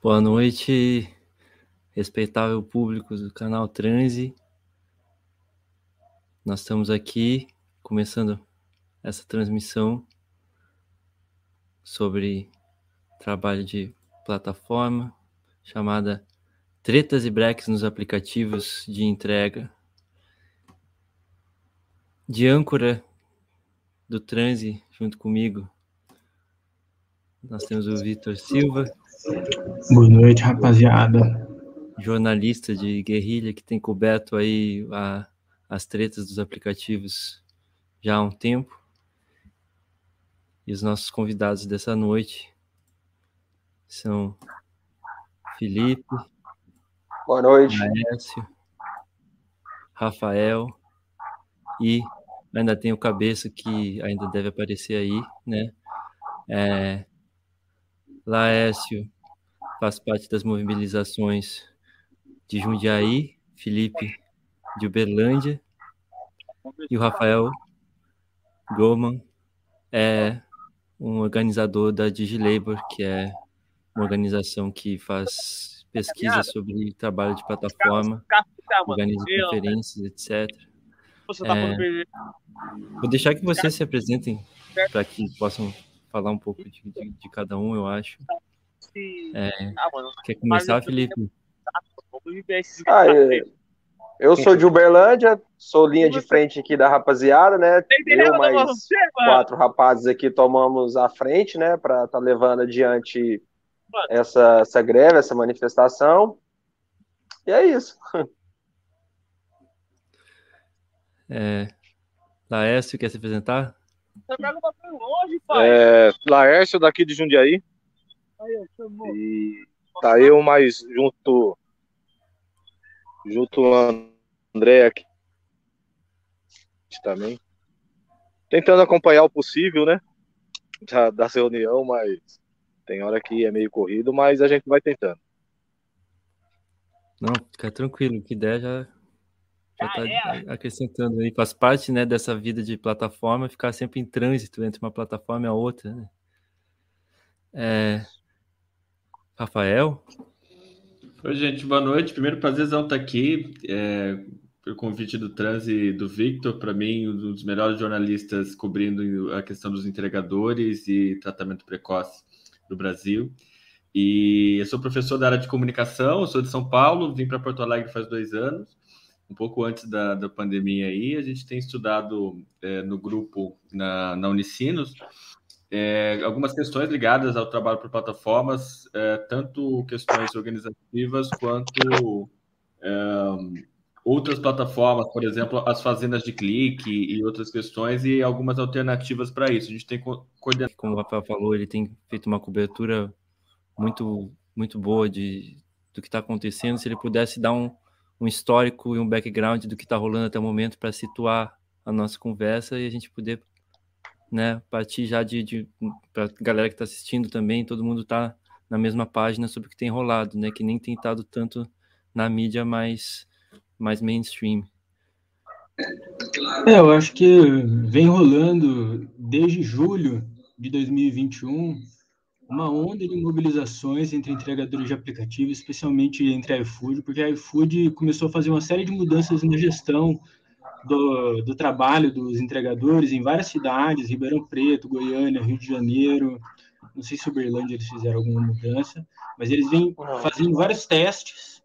Boa noite, respeitável público do canal Transe. Nós estamos aqui começando essa transmissão sobre trabalho de plataforma chamada Tretas e Breaks nos aplicativos de entrega. De âncora do Transe, junto comigo, nós temos o Vitor Silva. Boa noite, rapaziada. Jornalista de guerrilha que tem coberto aí a, as tretas dos aplicativos já há um tempo. E os nossos convidados dessa noite são Felipe. Boa noite. Maércio, Rafael e ainda tem o Cabeça que ainda deve aparecer aí, né? É, Laércio faz parte das mobilizações de Jundiaí, Felipe de Uberlândia e o Rafael Goman é um organizador da DigiLabor, que é uma organização que faz pesquisa sobre trabalho de plataforma, organiza conferências, etc. É, vou deixar que vocês se apresentem para que possam falar um pouco de, de, de cada um, eu acho. É, quer começar, Felipe? Ah, é, eu sou de Uberlândia, sou linha de frente aqui da rapaziada, né? Eu mais quatro rapazes aqui tomamos a frente, né? Para estar tá levando adiante essa, essa greve, essa manifestação. E é isso. É, Laércio, quer se apresentar? É, Laércio, daqui de Jundiaí. E tá eu mais junto junto o André aqui também. Tentando acompanhar o possível, né? Da, da reunião, mas tem hora que é meio corrido, mas a gente vai tentando. Não, fica tranquilo, que der já, já tá acrescentando aí. Faz parte né, dessa vida de plataforma, ficar sempre em trânsito entre uma plataforma e a outra. Né? É... Rafael? Oi, gente, boa noite. Primeiro, prazerzão estar aqui. É, pelo convite do Trans e do Victor, para mim, um dos melhores jornalistas cobrindo a questão dos entregadores e tratamento precoce do Brasil. E eu sou professor da área de comunicação, sou de São Paulo, vim para Porto Alegre faz dois anos, um pouco antes da, da pandemia aí. A gente tem estudado é, no grupo na, na Unicinos é, algumas questões ligadas ao trabalho por plataformas, é, tanto questões organizativas quanto é, outras plataformas, por exemplo, as fazendas de clique e outras questões e algumas alternativas para isso. A gente tem coordenado. Como o Rafael falou, ele tem feito uma cobertura muito, muito boa de, do que está acontecendo. Se ele pudesse dar um, um histórico e um background do que está rolando até o momento para situar a nossa conversa e a gente poder né? Partir já de, de para galera que está assistindo também, todo mundo está na mesma página sobre o que tem rolado, né? Que nem tem estado tanto na mídia mais, mais mainstream. É, eu acho que vem rolando desde julho de 2021 uma onda de mobilizações entre entregadores de aplicativos, especialmente entre a iFood, porque a iFood começou a fazer uma série de mudanças na gestão do, do trabalho dos entregadores em várias cidades, Ribeirão Preto, Goiânia, Rio de Janeiro, não sei se Uberlândia eles fizeram alguma mudança, mas eles vêm fazendo vários testes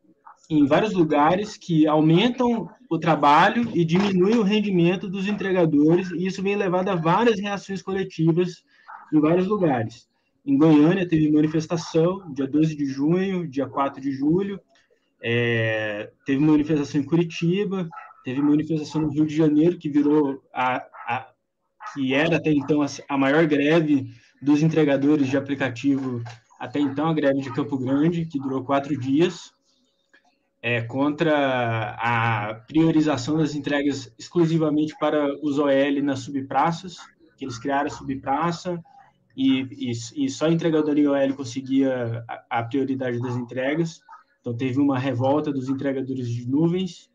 em vários lugares que aumentam o trabalho e diminuem o rendimento dos entregadores, e isso vem levado a várias reações coletivas em vários lugares. Em Goiânia teve manifestação, dia 12 de junho, dia 4 de julho, é, teve manifestação em Curitiba, Teve manifestação no Rio de Janeiro, que virou a, a que era até então a, a maior greve dos entregadores de aplicativo, até então a greve de Campo Grande, que durou quatro dias, é, contra a priorização das entregas exclusivamente para os OL nas subpraças, que eles criaram a subpraça, e, e, e só entregador em OL conseguia a, a prioridade das entregas. Então, teve uma revolta dos entregadores de nuvens,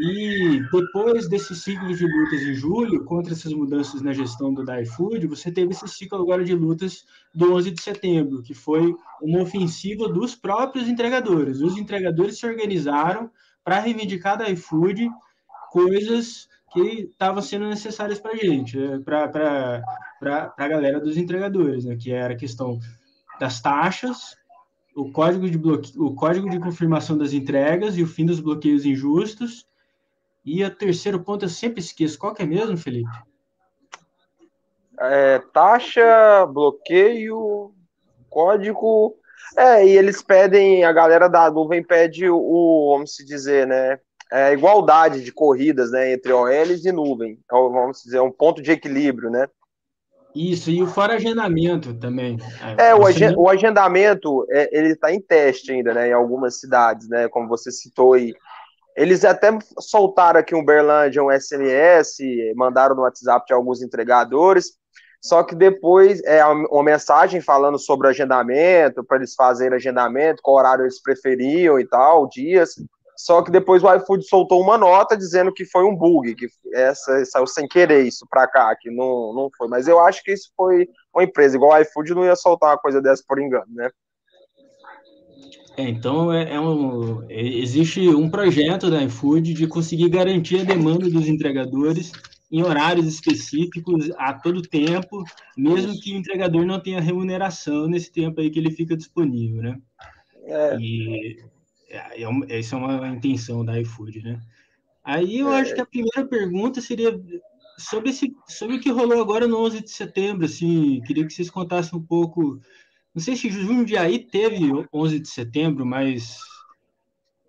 E depois desse ciclo de lutas em julho, contra essas mudanças na gestão do iFood, você teve esse ciclo agora de lutas do 11 de setembro, que foi uma ofensiva dos próprios entregadores. Os entregadores se organizaram para reivindicar da iFood coisas que estavam sendo necessárias para a gente, né, para a galera dos entregadores, né? que era a questão das taxas, o código de bloque... o código de confirmação das entregas e o fim dos bloqueios injustos. E o terceiro ponto eu sempre esqueço. Qual que é mesmo, Felipe? É, taxa, bloqueio, código. É, e eles pedem, a galera da nuvem pede o, vamos se dizer, né? É, igualdade de corridas, né, entre OLs e nuvem. É vamos dizer, um ponto de equilíbrio, né? Isso, e o fora agendamento também. É, o, ag o agendamento, é, ele está em teste ainda, né, em algumas cidades, né, como você citou aí. Eles até soltaram aqui um Berlândia, um SMS, mandaram no WhatsApp de alguns entregadores, só que depois é uma mensagem falando sobre agendamento, para eles fazerem agendamento, qual horário eles preferiam e tal, dias. Só que depois o iFood soltou uma nota dizendo que foi um bug, que essa saiu sem querer isso para cá, que não, não foi. Mas eu acho que isso foi uma empresa, igual o iFood não ia soltar uma coisa dessa por engano, né? É, então é, é um, é, existe um projeto da iFood de conseguir garantir a demanda dos entregadores em horários específicos a todo tempo, mesmo que o entregador não tenha remuneração nesse tempo aí que ele fica disponível, né? É. E é, é, essa é uma intenção da iFood, né? Aí eu é. acho que a primeira pergunta seria sobre, esse, sobre o que rolou agora no 11 de setembro, assim, queria que vocês contassem um pouco, não sei se Jundiaí teve 11 de setembro, mas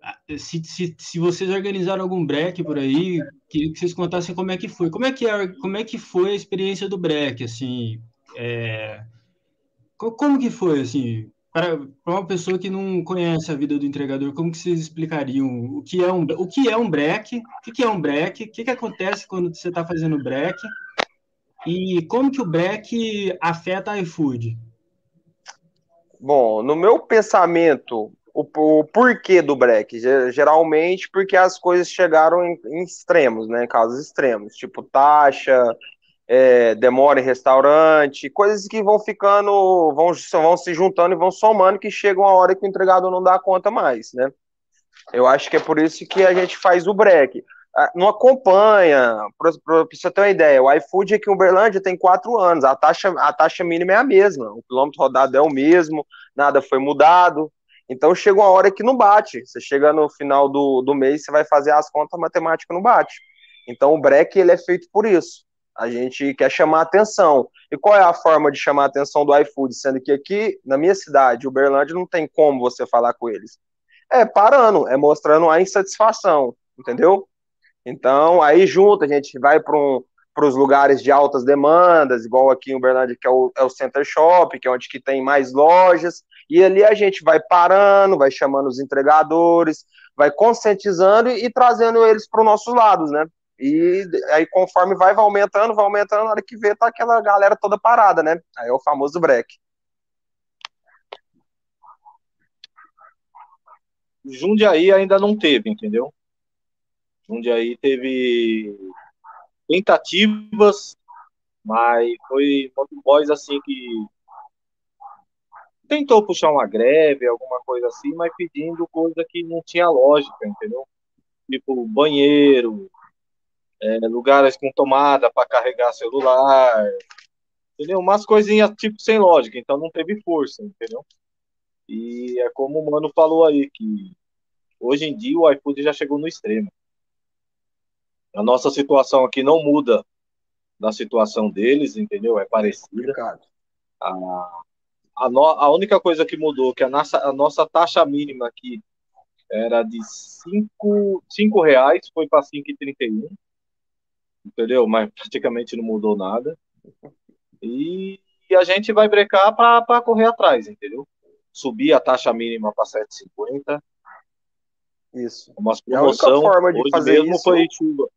ah, se, se, se vocês organizaram algum break por aí, queria que vocês contassem como é que foi, como é que, é, como é que foi a experiência do break, assim, é, como que foi, assim, para uma pessoa que não conhece a vida do entregador, como que vocês explicariam o que é um, o que é um break, o que é um break, o que, que acontece quando você está fazendo break e como que o break afeta a iFood? Bom, no meu pensamento, o, o porquê do break, geralmente porque as coisas chegaram em, em extremos, né, em casos extremos, tipo taxa, é, demora em restaurante, coisas que vão ficando, vão, vão se juntando e vão somando, que chega uma hora que o entregador não dá conta mais, né? Eu acho que é por isso que a gente faz o break. Ah, não acompanha, para você ter uma ideia, o iFood aqui em Uberlândia tem quatro anos, a taxa, a taxa mínima é a mesma, o quilômetro rodado é o mesmo, nada foi mudado, então chega uma hora que não bate, você chega no final do, do mês, você vai fazer as contas, a matemática não bate. Então o break ele é feito por isso. A gente quer chamar atenção. E qual é a forma de chamar a atenção do iFood? Sendo que aqui, na minha cidade, Uberlândia, não tem como você falar com eles. É parando, é mostrando a insatisfação, entendeu? Então, aí junto, a gente vai para um, os lugares de altas demandas, igual aqui em Uberlândia, que é o, é o Center Shop, que é onde que tem mais lojas, e ali a gente vai parando, vai chamando os entregadores, vai conscientizando e, e trazendo eles para os nossos lados, né? E aí, conforme vai, vai aumentando, vai aumentando, na hora que vê, tá aquela galera toda parada, né? Aí é o famoso break. Jundiaí ainda não teve, entendeu? Jundiaí teve tentativas, mas foi um boys assim que tentou puxar uma greve, alguma coisa assim, mas pedindo coisa que não tinha lógica, entendeu? Tipo banheiro, é, lugares com tomada para carregar celular, entendeu? Umas coisinhas tipo sem lógica, então não teve força, entendeu? E é como o Mano falou aí, que hoje em dia o iFood já chegou no extremo. A nossa situação aqui não muda da situação deles, entendeu? É parecida. A, a, no, a única coisa que mudou, que a nossa, a nossa taxa mínima aqui era de 5 reais, foi para 5,31 entendeu? Mas praticamente não mudou nada. E, e a gente vai brecar para correr atrás, entendeu? Subir a taxa mínima para 7,50. Isso. Umas promoção, a única forma de fazer isso foi chuva.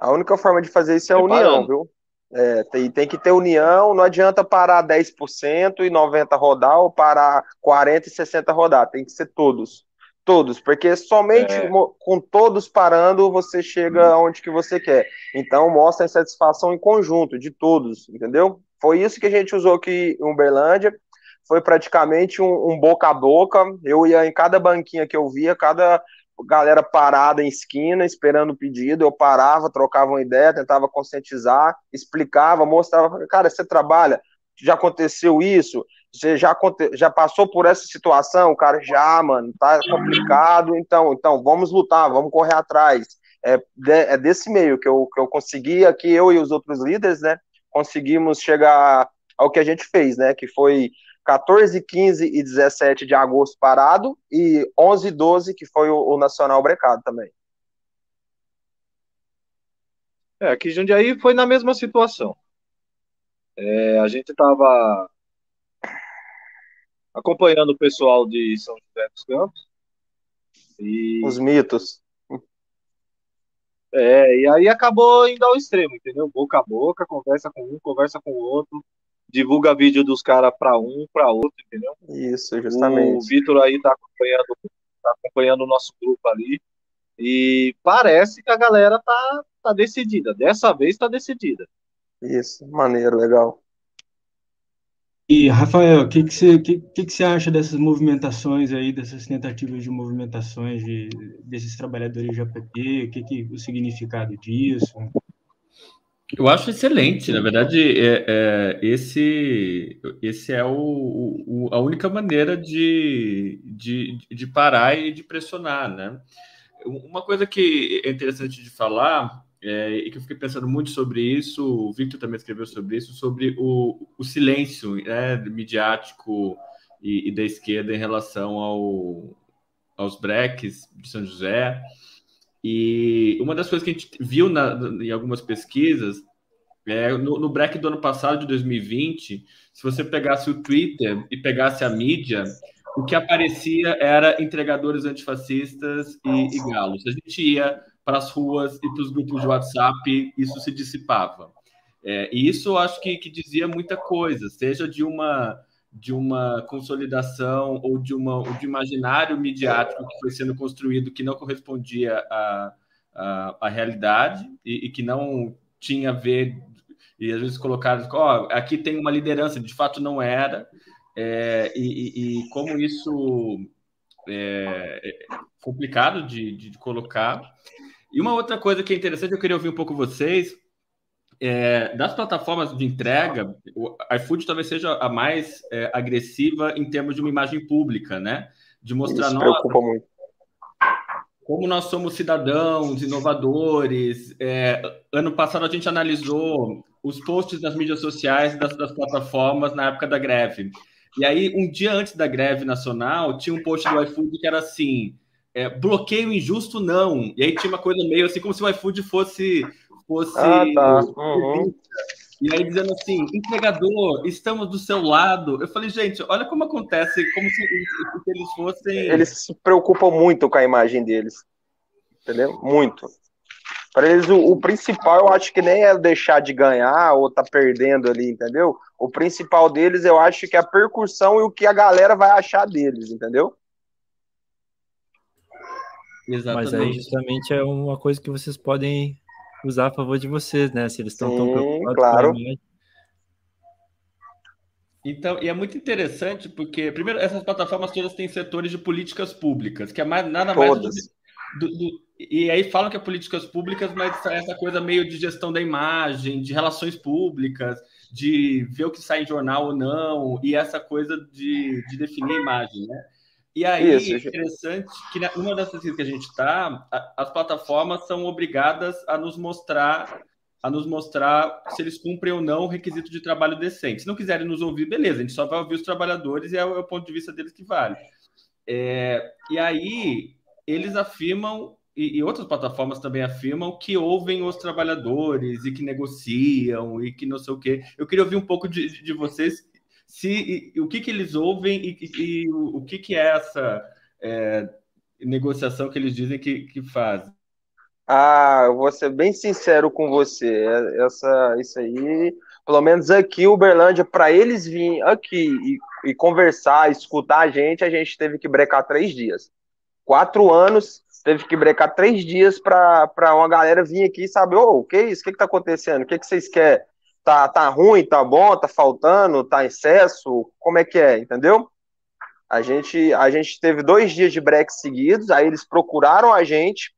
A única forma de fazer isso é a união, viu? É, tem, tem que ter união, não adianta parar 10% e 90 rodar ou parar 40 e 60 rodar, tem que ser todos todos, porque somente é. com todos parando você chega onde que você quer. Então mostra a insatisfação em conjunto de todos, entendeu? Foi isso que a gente usou aqui em Uberlândia. Foi praticamente um, um boca a boca. Eu ia em cada banquinha que eu via, cada galera parada em esquina esperando o pedido, eu parava, trocava uma ideia, tentava conscientizar, explicava, mostrava, cara, você trabalha, já aconteceu isso, você já, já passou por essa situação, cara, já, mano, tá complicado, então, então, vamos lutar, vamos correr atrás, é, de, é desse meio que eu, que eu consegui aqui, eu e os outros líderes, né, conseguimos chegar ao que a gente fez, né, que foi 14, 15 e 17 de agosto parado e 11 e 12 que foi o, o Nacional Brecado também. É, aqui Jundiaí foi na mesma situação. É, a gente estava acompanhando o pessoal de São José dos Campos. E... Os mitos. É, e aí acabou indo ao extremo, entendeu? Boca a boca, conversa com um, conversa com o outro divulga vídeo dos caras para um, para outro, entendeu? Isso, justamente. O Vitor aí tá acompanhando, tá acompanhando o nosso grupo ali. E parece que a galera tá, tá decidida. Dessa vez tá decidida. Isso, maneiro, legal. E, Rafael, o que, que, você, que, que, que você acha dessas movimentações aí, dessas tentativas de movimentações de, desses trabalhadores de APP? O que, que o significado disso? Eu acho excelente, na verdade, é, é, esse, esse é o, o, a única maneira de, de, de parar e de pressionar, né? Uma coisa que é interessante de falar, é, e que eu fiquei pensando muito sobre isso, o Victor também escreveu sobre isso, sobre o, o silêncio né, midiático e, e da esquerda em relação ao, aos breques de São José, e uma das coisas que a gente viu na, em algumas pesquisas, é, no, no break do ano passado, de 2020, se você pegasse o Twitter e pegasse a mídia, o que aparecia era entregadores antifascistas e, e galos. A gente ia para as ruas e para os grupos de WhatsApp, isso se dissipava. É, e isso eu acho que, que dizia muita coisa, seja de uma de uma consolidação ou de, uma, ou de imaginário midiático que foi sendo construído que não correspondia à, à, à realidade e, e, que não tinha a ver, e às vezes colocaram, ó, oh, aqui tem uma liderança, de fato não era, é, e, e, como isso é, é complicado de, de, colocar. E uma outra coisa que é interessante, eu queria ouvir um pouco vocês, é, das plataformas de entrega, o iFood talvez seja a mais é, agressiva em termos de uma imagem pública, né? De mostrar nós, muito. como nós somos cidadãos, inovadores. É, ano passado a gente analisou os posts nas mídias sociais das, das plataformas na época da greve. E aí, um dia antes da greve nacional, tinha um post do iFood que era assim: é, bloqueio injusto não. E aí tinha uma coisa meio assim, como se o iFood fosse fosse. Ah, tá. Uhum. E aí dizendo assim, entregador, estamos do seu lado. Eu falei, gente, olha como acontece, como se, se eles fossem. Eles se preocupam muito com a imagem deles. Entendeu? Muito. Para eles, o, o, principal eu acho que nem é deixar de ganhar ou tá perdendo ali, entendeu? O principal deles eu acho que é a percussão e o que a galera vai achar deles, entendeu? Exatamente. Mas aí justamente é uma coisa que vocês podem usar a favor de vocês, né? Se eles estão tão preocupados claro. Então, e é muito interessante porque, primeiro, essas plataformas todas têm setores de políticas públicas, que é mais, nada mais do, do, do, E aí falam que é políticas públicas, mas essa coisa meio de gestão da imagem, de relações públicas, de ver o que sai em jornal ou não, e essa coisa de, de definir a imagem, né? E aí, Isso, é interessante que numa das pesquisas que a gente está, as plataformas são obrigadas a nos mostrar a nos mostrar se eles cumprem ou não o requisito de trabalho decente. Se não quiserem nos ouvir, beleza, a gente só vai ouvir os trabalhadores e é o, é o ponto de vista deles que vale. É, e aí, eles afirmam, e, e, outras plataformas também afirmam, que ouvem os trabalhadores e que negociam e que não sei o quê. Eu queria ouvir um pouco de, de vocês se o que, que eles ouvem e, e, o, o, que, que é essa é, negociação que eles dizem que, que fazem. Ah, eu vou ser bem sincero com você. É, essa, isso aí, pelo menos aqui, Uberlândia, para eles virem aqui e, e, conversar, escutar a gente, a gente teve que brecar três dias. quatro anos, teve que brecar três dias para uma galera vir aqui e saber, oh, o que é isso? O que, que tá acontecendo? O que, que vocês querem? Tá, tá ruim, tá bom, tá faltando, tá em excesso? Como é que é, entendeu? A gente, a gente teve dois dias de break seguidos, aí eles procuraram a gente,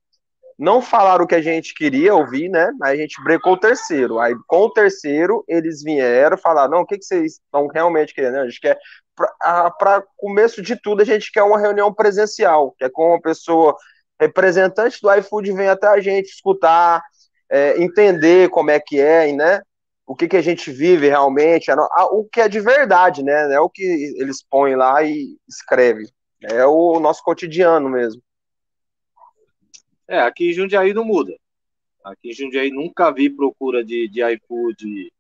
não falaram o que a gente queria ouvir, né? Aí a gente brecou o terceiro. Aí com o terceiro, eles vieram falar: não, o que, que vocês estão realmente querendo? A gente quer, para começo de tudo, a gente quer uma reunião presencial, que é com uma pessoa representante do iFood vem até a gente escutar, é, entender como é que é, né? O que, que a gente vive realmente, o que é de verdade, né? É o que eles põem lá e escrevem. É o nosso cotidiano mesmo. É, aqui em Jundiaí não muda. Aqui em Jundiaí nunca vi procura de, de iFood,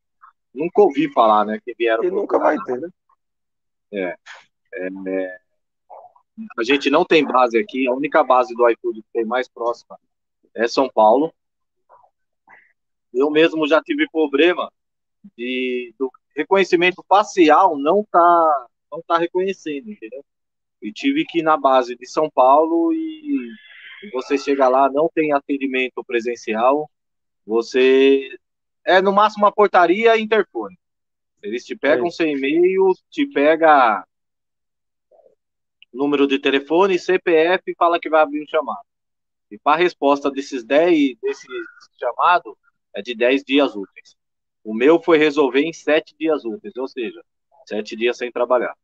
nunca ouvi falar, né? Que vieram. E nunca vai ter, né? É, é, é, a gente não tem base aqui, a única base do iFood que tem mais próxima é São Paulo. Eu mesmo já tive problema de do reconhecimento facial não tá não tá reconhecendo, entendeu? E tive que ir na base de São Paulo e, você chega lá, não tem atendimento presencial, você é no máximo uma portaria e interfone. Eles te pegam é. sem e-mail, te pega número de telefone, CPF e fala que vai abrir um chamado. E para a resposta desses 10 desse chamado é de 10 dias úteis. O meu foi resolver em 7 dias úteis, ou seja, 7 dias sem trabalhar.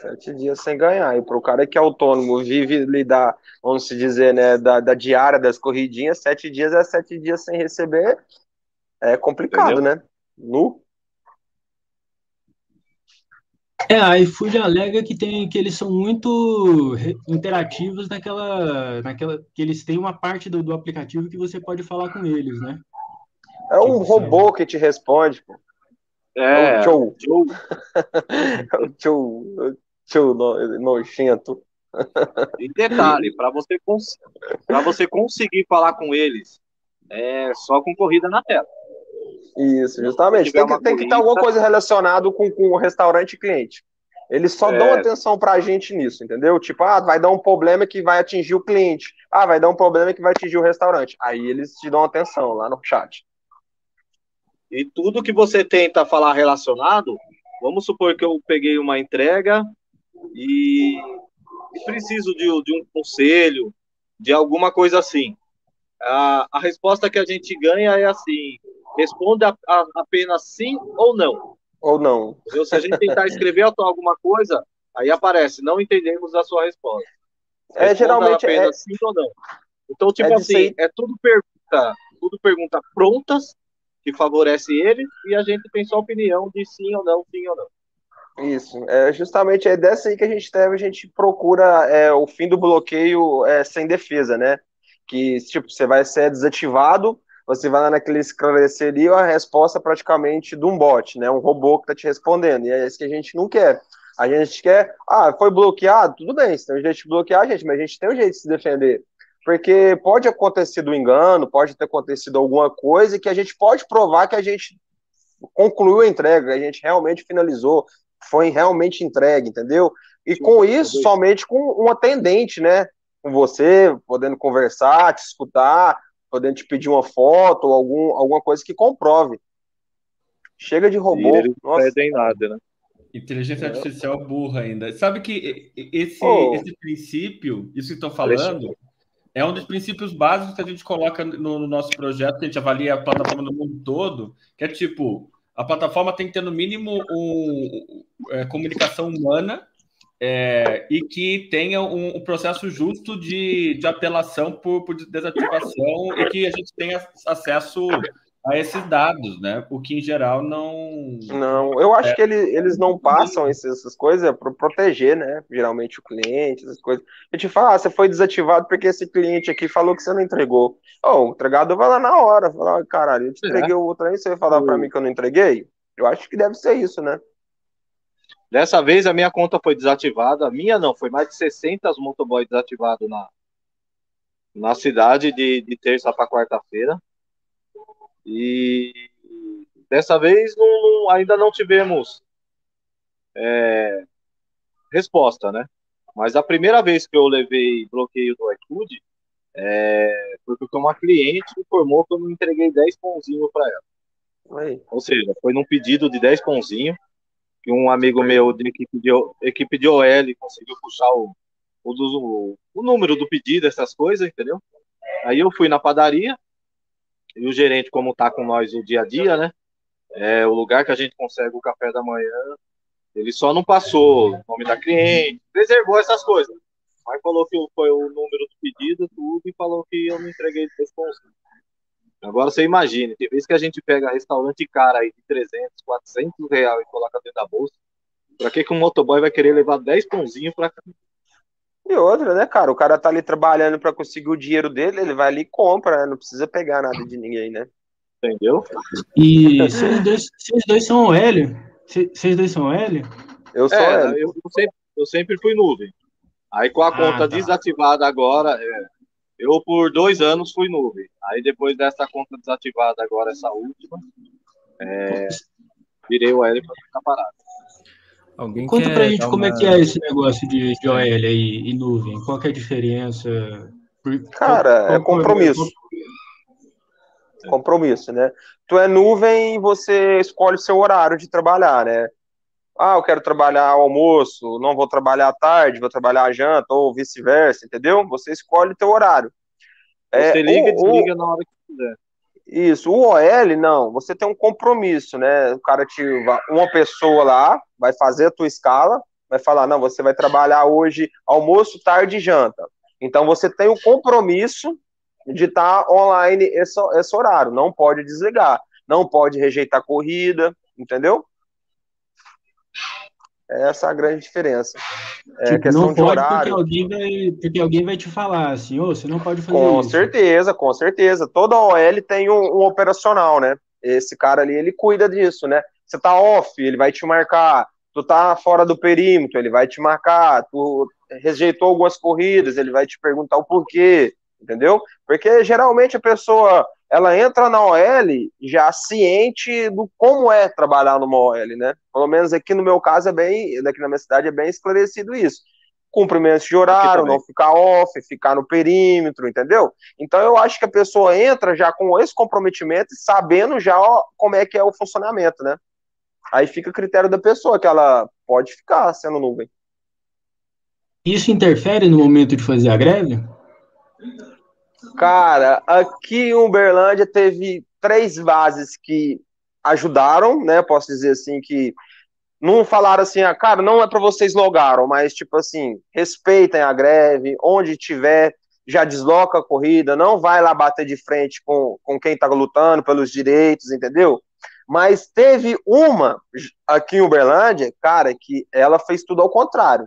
Sete dias sem ganhar. E para o cara que é autônomo, vive lidar, vamos se dizer, né, da, da diária das corridinhas, sete dias é sete dias sem receber. É complicado, Entendeu? né? Nu. É, a iFood alega que tem que eles são muito interativos naquela, naquela que eles têm uma parte do, do aplicativo que você pode falar com eles, né? É um robô que te responde, pô. É, é o tchou. tchou, tchou nojento. E detalhe, para você, cons pra você conseguir falar com eles, é só com corrida na tela. Isso, justamente. Tem que, tem que ter alguma coisa relacionada com, com o restaurante cliente. Eles só é. dão atenção para a gente nisso, entendeu? Tipo, ah, vai dar um problema que vai atingir o cliente. Ah, vai dar um problema que vai atingir o restaurante. Aí eles te dão atenção lá no chat. E tudo que você tenta falar relacionado, vamos supor que eu peguei uma entrega e, e preciso de, de, um conselho, de alguma coisa assim. A, a resposta que a gente ganha é assim: responda a, apenas sim ou não. Ou não. Entendeu? Se a gente tentar escrever alguma coisa, aí aparece, não entendemos a sua resposta. Responda é geralmente apenas é... sim ou não. Então, tipo é assim, é tudo pergunta, tudo pergunta prontas que favorece ele e a gente tem só opinião de sim ou não, sim ou não. Isso, é justamente é dessa aí que a gente deve, a gente procura é, o fim do bloqueio é, sem defesa, né? Que tipo, você vai ser desativado você vai lá naquele esclarecer ali, a resposta praticamente de um bot, né? Um robô que está te respondendo. E é isso que a gente não quer. A gente quer, ah, foi bloqueado, tudo bem, você tem um jeito de bloquear gente, mas a gente tem um jeito de se defender. Porque pode acontecer do engano, pode ter acontecido alguma coisa que a gente pode provar que a gente concluiu a entrega, a gente realmente finalizou, foi realmente entregue, entendeu? E com isso, somente com um atendente, né? Com você, podendo conversar, te escutar, podendo te pedir uma foto ou algum, alguma coisa que comprove. Chega de robô. E não pedem nada, né? Inteligência artificial burra ainda. Sabe que esse, oh. esse princípio, isso que estou falando, é um dos princípios básicos que a gente coloca no, no, nosso projeto, que a gente avalia a plataforma do mundo todo, que é tipo, a plataforma tem que ter no mínimo um, é, comunicação humana é, e que tenha um, um processo justo de, de apelação por, por, desativação e que a gente tenha acesso a esses dados, né? O que em geral não. Não, eu acho é, que ele, eles não passam essas coisas para proteger, né? Geralmente o cliente, essas coisas. A gente fala, ah, você foi desativado porque esse cliente aqui falou que você não entregou. Oh, o entregador vai lá na hora, fala, ah, caralho, eu te entreguei o outro aí, você vai falar para mim que eu não entreguei? Eu acho que deve ser isso, né? Dessa vez a minha conta foi desativada. A minha não, foi mais de 60 motoboys desativados na, na cidade de, de terça para quarta-feira. E dessa vez não, não, ainda não tivemos é, resposta, né? Mas a primeira vez que eu levei bloqueio do iFood é, foi porque uma cliente informou que eu não entreguei 10 pãozinhos para ela. Ou seja, foi num pedido de 10 pãozinhos que um amigo meu de equipe de, equipe de OL conseguiu puxar o, o, o, o número do pedido, essas coisas, entendeu? Aí eu fui na padaria e o gerente, como tá com nós o dia a dia, né? É o lugar que a gente consegue o café da manhã. Ele só não passou o nome da cliente, preservou essas coisas. Mas falou que foi o número do pedido, tudo, e falou que eu não entreguei responsável. Agora você imagine, tem vezes que a gente pega restaurante cara aí de 300, 400 reais e coloca dentro da bolsa. Pra que, que um motoboy vai querer levar 10 pãozinhos pra? E outra, né, cara? O cara tá ali trabalhando para conseguir o dinheiro dele, ele vai ali e compra, né? Não precisa pegar nada de ninguém, né? Entendeu? E vocês dois, vocês dois são OL? Vocês dois são L? Eu sou é, L. Eu, eu, sempre, eu sempre fui nuvem. Aí com a ah, conta tá. desativada agora, é, eu por dois anos fui nuvem. Aí depois dessa conta desativada agora, essa última, é, virei o L para ficar parado. Alguém Conta pra gente como é que é esse negócio de, de OL aí e nuvem. Qual que é a diferença? Cara, qual, é compromisso. É? Compromisso, né? Tu é nuvem e você escolhe o seu horário de trabalhar, né? Ah, eu quero trabalhar ao almoço, não vou trabalhar à tarde, vou trabalhar à janta, ou vice-versa, entendeu? Você escolhe o teu horário. Você é, liga e desliga na hora que quiser. Isso, o OL não, você tem um compromisso, né? O cara te uma pessoa lá vai fazer a tua escala, vai falar, não, você vai trabalhar hoje almoço, tarde e janta. Então você tem o compromisso de estar tá online esse, esse horário, não pode desligar, não pode rejeitar corrida, entendeu? Essa é a grande diferença. É tipo, questão não de horário. Porque alguém, vai, porque alguém vai te falar assim, oh, você não pode fazer com isso. Com certeza, com certeza. Toda OL tem um, um, operacional, né? Esse cara ali, ele cuida disso, né? Você tá off, ele vai te marcar. Tu tá fora do perímetro, ele vai te marcar. Tu rejeitou algumas corridas, ele vai te perguntar o porquê, entendeu? Porque geralmente a pessoa ela entra na OL já ciente do como é trabalhar numa OL, né? Pelo menos aqui no meu caso é bem, daqui na minha cidade é bem esclarecido isso. Cumprimento de horário, não ficar off, ficar no perímetro, entendeu? Então eu acho que a pessoa entra já com esse comprometimento e sabendo já ó, como é que é o funcionamento, né? Aí fica a critério da pessoa, que ela pode ficar sendo nuvem. Isso interfere no momento de fazer a greve? Cara, aqui em Uberlândia teve três bases que ajudaram, né? Posso dizer assim que não falaram assim, ah, cara, não é para vocês logaram, mas tipo assim, respeitem a greve, onde tiver, já desloca a corrida, não vai lá bater de frente com, com quem tá lutando pelos direitos, entendeu? Mas teve uma aqui em Uberlândia, cara, que ela fez tudo ao contrário.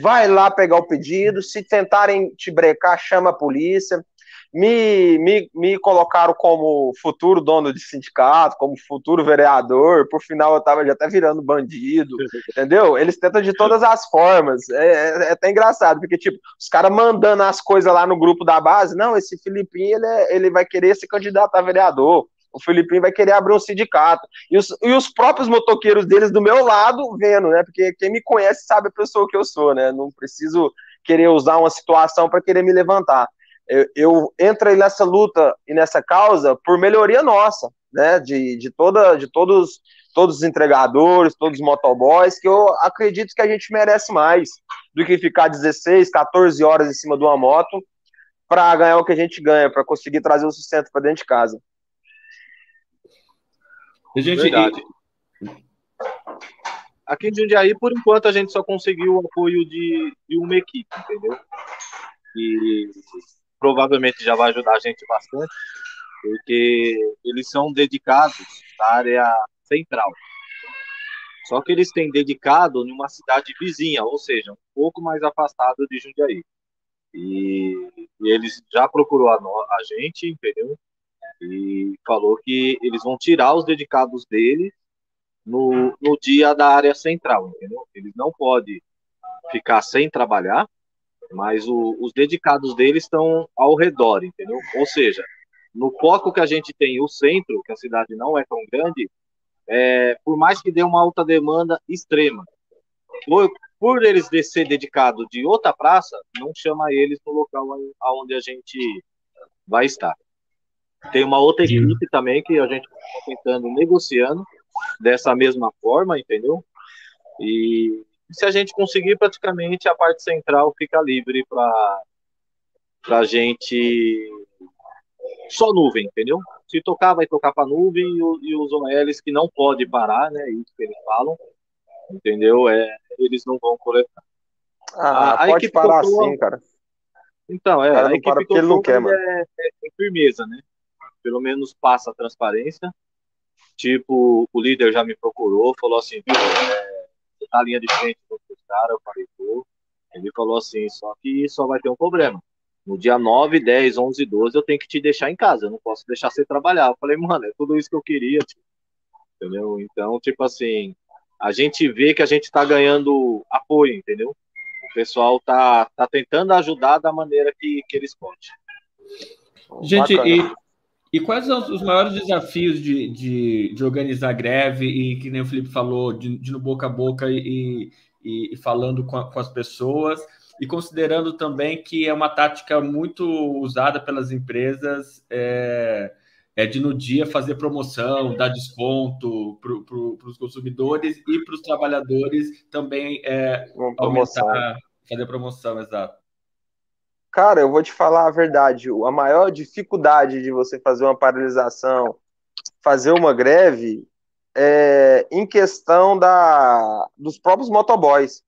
Vai lá pegar o pedido, se tentarem te brecar, chama a polícia. Me, me, me colocaram como futuro dono de sindicato, como futuro vereador. Por final, eu tava já até virando bandido, entendeu? Eles tentam de todas as formas. É, é, é até engraçado, porque, tipo, os caras mandando as coisas lá no grupo da base. Não, esse Filipinho, ele, é, ele vai querer se candidatar a vereador o Filipinho vai querer abrir um sindicato. E os, e os próprios motoqueiros deles do meu lado vendo, né? Porque quem me conhece sabe a pessoa que eu sou, né? Não preciso querer usar uma situação para querer me levantar. Eu, eu entrei nessa luta e nessa causa por melhoria nossa, né? De, de, toda, de todos, todos os entregadores, todos os motoboys, que eu acredito que a gente merece mais do que ficar 16, 14 horas em cima de uma moto para ganhar o que a gente ganha, para conseguir trazer o sustento para dentro de casa. gente, Verdade. Aqui em Jundiaí, por enquanto, a gente só conseguiu o apoio de, de uma equipe, entendeu? E provavelmente já vai ajudar a gente bastante, porque eles são dedicados à área central. Só que eles têm dedicado em uma cidade vizinha, ou seja, um pouco mais afastado de Jundiaí. E, e eles já procurou a, a gente, entendeu? E falou que eles vão tirar os dedicados dele no, no dia da área central, entendeu? Eles não podem ficar sem trabalhar, mas o, os dedicados deles estão ao redor, entendeu? Ou seja, no foco que a gente tem, o centro, que a cidade não é tão grande, é, por mais que dê uma alta demanda extrema, por eles ser dedicado de outra praça, não chama eles no local onde a gente vai estar. Tem uma outra equipe também que a gente está tentando negociando dessa mesma forma, entendeu? E se a gente conseguir, praticamente a parte central fica livre para a gente só nuvem, entendeu? Se tocar, vai tocar para nuvem e, e, os OLs que não pode parar, né? Isso que eles falam, entendeu? É, eles não vão coletar. Ah, a, a pode parar sim, cara. Então, é, a equipe que ele não quer, mano. É, é, é firmeza, né? Pelo menos passa a transparência. Tipo, o líder já me procurou, falou assim, é, você tá linha de frente com os caras, eu falei, pô. Ele falou assim, só que só vai ter um problema. No dia 9, 10, 11, 12, eu tenho que te deixar em casa, eu não posso deixar você trabalhar. Eu falei, mano, é tudo isso que eu queria, tipo, entendeu? Então, tipo assim, a gente vê que a gente tá ganhando apoio, entendeu? O pessoal tá, tá tentando ajudar da maneira que, que eles podem. Gente, e, e quais são os maiores desafios de, de, de, organizar greve e que nem o Felipe falou, de, de no boca a boca e, e, e falando com, a, com, as pessoas e considerando também que é uma tática muito usada pelas empresas é, é de no dia fazer promoção, dar desconto para pro, os consumidores e para os trabalhadores também é, aumentar, fazer promoção, exato. Cara, eu vou te falar a verdade. A maior dificuldade de você fazer uma paralisação, fazer uma greve, é em questão da, dos próprios motoboys.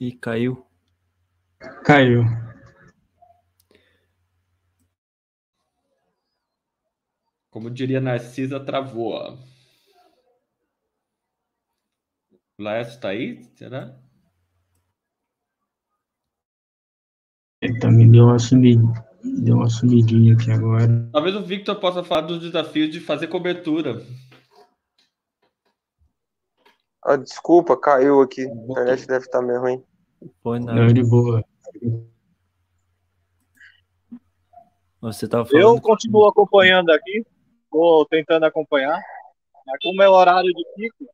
E caiu. Caiu. Como diria Narcisa, travou. Ó. O Laércio está aí? Será? Ele também deu uma sumidinha, deu uma sumidinha aqui agora. Talvez o Victor possa falar dos desafios de fazer cobertura. Ah, desculpa, caiu aqui. A internet deve estar meio ruim. Foi nada. Não, de boa. Você tava falando... Eu continuo acompanhando aqui. Estou tentando acompanhar. Mas como é o horário de pico,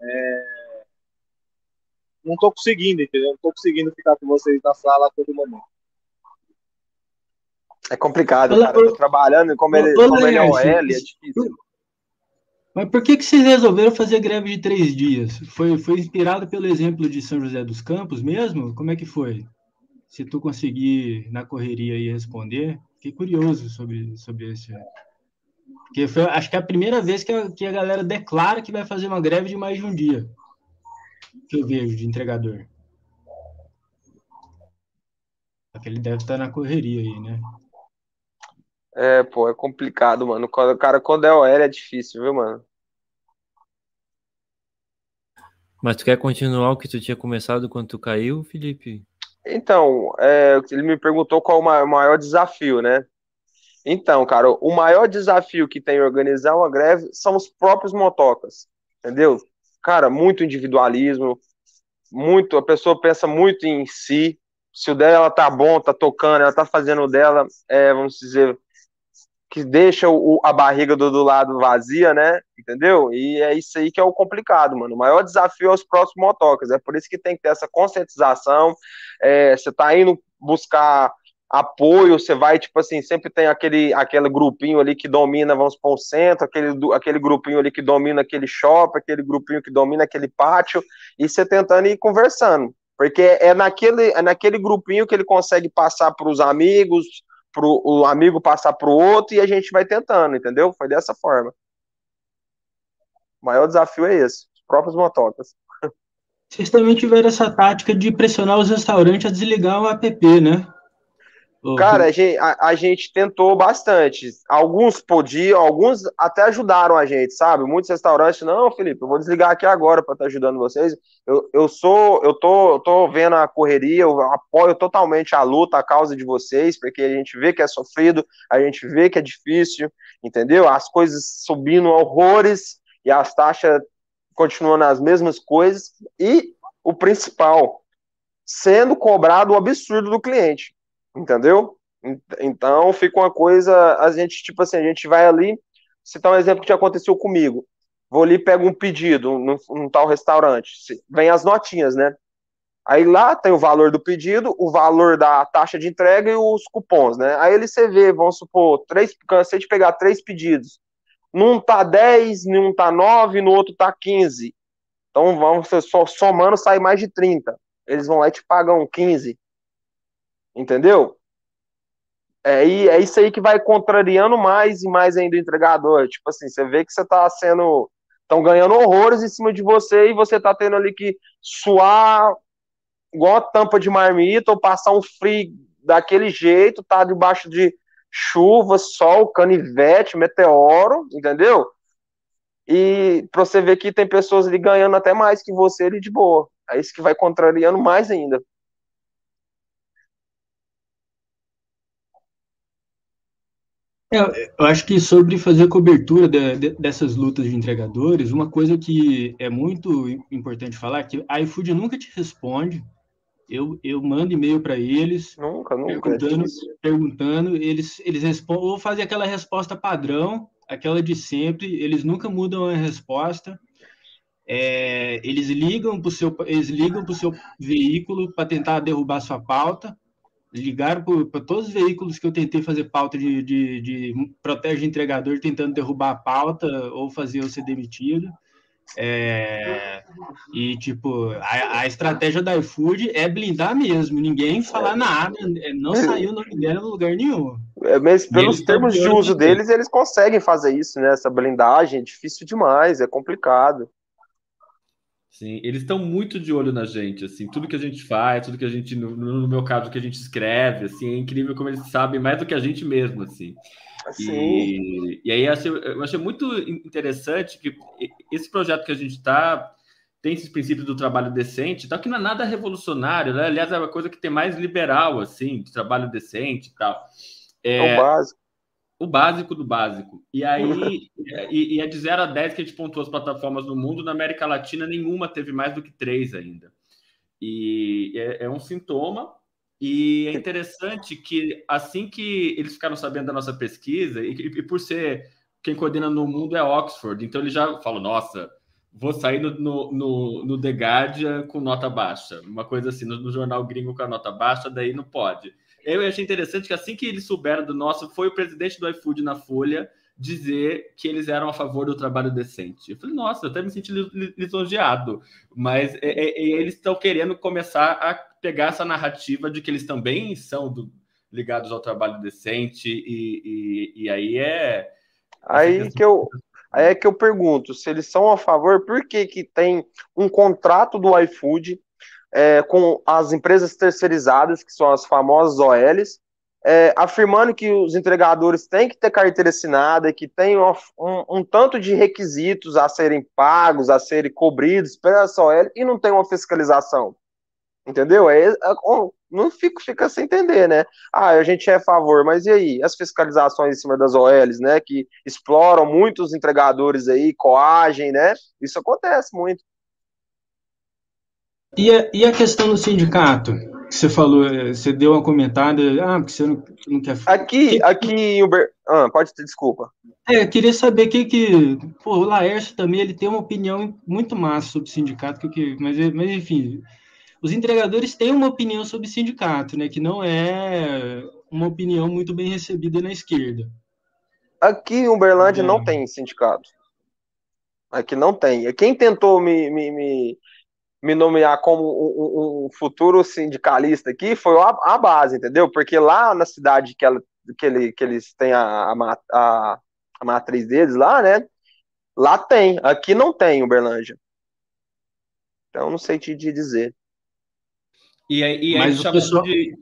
é... não estou conseguindo, entendeu? Não estou conseguindo ficar com vocês na sala a todo momento. É complicado, cara. Tô trabalhando, como ele, como ele é OL, é difícil. Mas por que, que vocês resolveram fazer greve de três dias? Foi, foi inspirado pelo exemplo de São José dos Campos mesmo? Como é que foi? Se tu conseguir na correria aí responder, fiquei curioso sobre, sobre esse. Porque foi, acho que é a primeira vez que a, que a galera declara que vai fazer uma greve de mais de um dia. Que eu vejo de entregador. Ele deve estar na correria aí, né? É, pô, é complicado, mano. O cara, quando é OL é difícil, viu, mano? Mas tu quer continuar o que tu tinha começado quando tu caiu, Felipe? Então, é, ele me perguntou qual o maior desafio, né? Então, cara, o maior desafio que tem organizar uma greve são os próprios motocas, entendeu? Cara, muito individualismo, muito, a pessoa pensa muito em si, se o dela tá bom, tá tocando, ela tá fazendo dela, é, vamos dizer, que deixa o, a barriga do, do lado vazia, né? Entendeu? E é isso aí que é o complicado, mano. O maior desafio é os próximos motocas. É por isso que tem que ter essa conscientização. É, você tá indo buscar apoio, você vai, tipo assim, sempre tem aquele, aquele grupinho ali que domina, vamos para o centro, aquele, aquele grupinho ali que domina aquele shopping, aquele grupinho que domina aquele pátio, e você tentando ir conversando. Porque é naquele, é naquele grupinho que ele consegue passar para os amigos, para o amigo passar para o outro, e a gente vai tentando, entendeu? Foi dessa forma. O maior desafio é esse, os próprios motocas. Vocês também tiveram essa tática de pressionar os restaurantes a desligar o app, né? Cara, a gente, a, a gente, tentou bastante. Alguns podiam, alguns até ajudaram a gente, sabe? Muitos restaurantes, não, Felipe, eu vou desligar aqui agora para estar tá ajudando vocês. Eu, eu sou, eu tô, eu tô vendo a correria, eu apoio totalmente a luta, a causa de vocês, porque a gente vê que é sofrido, a gente vê que é difícil, entendeu? As coisas subindo horrores e as taxas continuam nas mesmas coisas e o principal, sendo cobrado o absurdo do cliente entendeu? Então fica uma coisa, a gente, tipo assim, a gente vai ali, citar um exemplo que aconteceu comigo. Vou ali, pego um pedido num, num tal restaurante. Vem as notinhas, né? Aí lá tem o valor do pedido, o valor da taxa de entrega e os cupons, né? Aí ele você vê, vamos supor, três, cansei de pegar três pedidos. Num tá 10, num tá 9, no outro tá 15. Então vamos só somando sai mais de 30. Eles vão lá e te pagam 15. Entendeu? É, e é isso aí que vai contrariando mais e mais ainda o entregador. Tipo assim, você vê que você tá sendo. Estão ganhando horrores em cima de você e você tá tendo ali que suar igual a tampa de marmita ou passar um frio daquele jeito, tá debaixo de chuva, sol, canivete, meteoro, entendeu? E pra você ver que tem pessoas ali ganhando até mais que você ali de boa. É isso que vai contrariando mais ainda. É, eu acho que sobre fazer cobertura de, de, dessas lutas de entregadores, uma coisa que é muito importante falar é que a iFood nunca te responde. Eu, eu mando e-mail para eles, nunca, nunca, perguntando, é perguntando, eles, eles respondem, ou fazem aquela resposta padrão, aquela de sempre, eles nunca mudam a resposta. É, eles ligam para o seu, eles ligam para o seu veículo para tentar derrubar sua pauta ligaram para todos os veículos que eu tentei fazer pauta de, de, de protege entregador, tentando derrubar a pauta ou fazer eu ser demitido. É, e, tipo, a, a, estratégia da iFood é blindar mesmo, ninguém falar nada, é, não saiu o nome dela em lugar nenhum. É, mas pelos termos de uso deles, eles conseguem fazer isso, né? Essa blindagem é difícil demais, é complicado. Sim, eles estão muito de olho na gente, assim, tudo que a gente faz, tudo que a gente, no, no meu caso, que a gente escreve, assim, é incrível como eles sabem mais do que a gente mesmo, assim. E, e aí eu achei, eu achei muito interessante que esse projeto que a gente está tem esses princípios do trabalho decente, tal, que não é nada revolucionário, né? Aliás, é uma coisa que tem mais liberal, assim, de trabalho decente e tal. É, é o básico o básico do básico. E aí, e, e, é de 0 a 10 que a gente pontuou as plataformas no mundo, na América Latina nenhuma teve mais do que 3 ainda. E é, é um sintoma, e é interessante que assim que eles ficaram sabendo da nossa pesquisa, e, e por ser quem coordena no mundo é Oxford, então eles já falam, nossa, vou sair no, no, no, no The Guardian com nota baixa, uma coisa assim, no, no jornal gringo com a nota baixa, daí não pode. Eu achei interessante que assim que eles souberam do nosso, foi o presidente do iFood na Folha dizer que eles eram a favor do trabalho decente. Eu falei, nossa, eu até me senti lisonjeado, mas é, é, é eles estão querendo começar a pegar essa narrativa de que eles também são do, ligados ao trabalho decente e, e, e aí é... Aí que eu... Aí é que eu pergunto, se eles são a favor, por que que tem um contrato do iFood é, com as empresas terceirizadas, que são as famosas OLs, é, afirmando que os entregadores têm que ter carteira assinada, que tem um, um, tanto de requisitos a serem pagos, a serem cobridos pela OL, e não tem uma fiscalização. Entendeu? É, é, não fica, fica sem entender, né? Ah, a gente é a favor, mas e aí? As fiscalizações em cima das OLs, né? Que exploram muitos entregadores aí, coagem, né? Isso acontece muito. E a, e a questão do sindicato? Que você falou, eh, você deu uma comentada, ah, porque você não, não quer. Aqui, que, aqui em Uber. Ah, pode ter desculpa. É, queria saber que que. Pô, o Laércio também ele tem uma opinião muito massa sobre sindicato, que, mas, mas enfim. Os entregadores têm uma opinião sobre sindicato, né? Que não é uma opinião muito bem recebida na esquerda. Aqui em Uberlândia é. não tem sindicato. Aqui não tem. Quem tentou me, me, me me nomear como um, um, futuro sindicalista aqui foi a, a, base, entendeu? Porque lá na cidade que, ela, que, ele, que eles têm a, a, a matriz deles lá, né? Lá tem, aqui não tem Uberlândia. Então não sei te dizer. E aí, e aí Mas o pessoal... de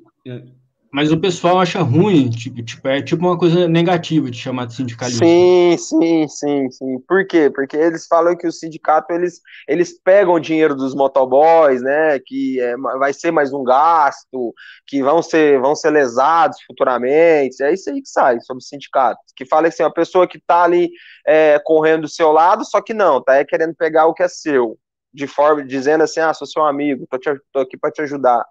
mas o pessoal acha ruim, tipo, tipo, é tipo uma coisa negativa de chamar de sindicalismo. Sim, sim, sim, sim. Por quê? Porque eles falam que o sindicato, eles, eles pegam o dinheiro dos motoboys, né, que é, vai ser mais um gasto, que vão ser, vão ser lesados futuramente, é isso aí que sai sobre o sindicato. Que fala assim, a pessoa que tá ali é, correndo do seu lado, só que não, tá querendo pegar o que é seu, de forma, dizendo assim, ah, sou seu amigo, tô, te, tô aqui para te ajudar.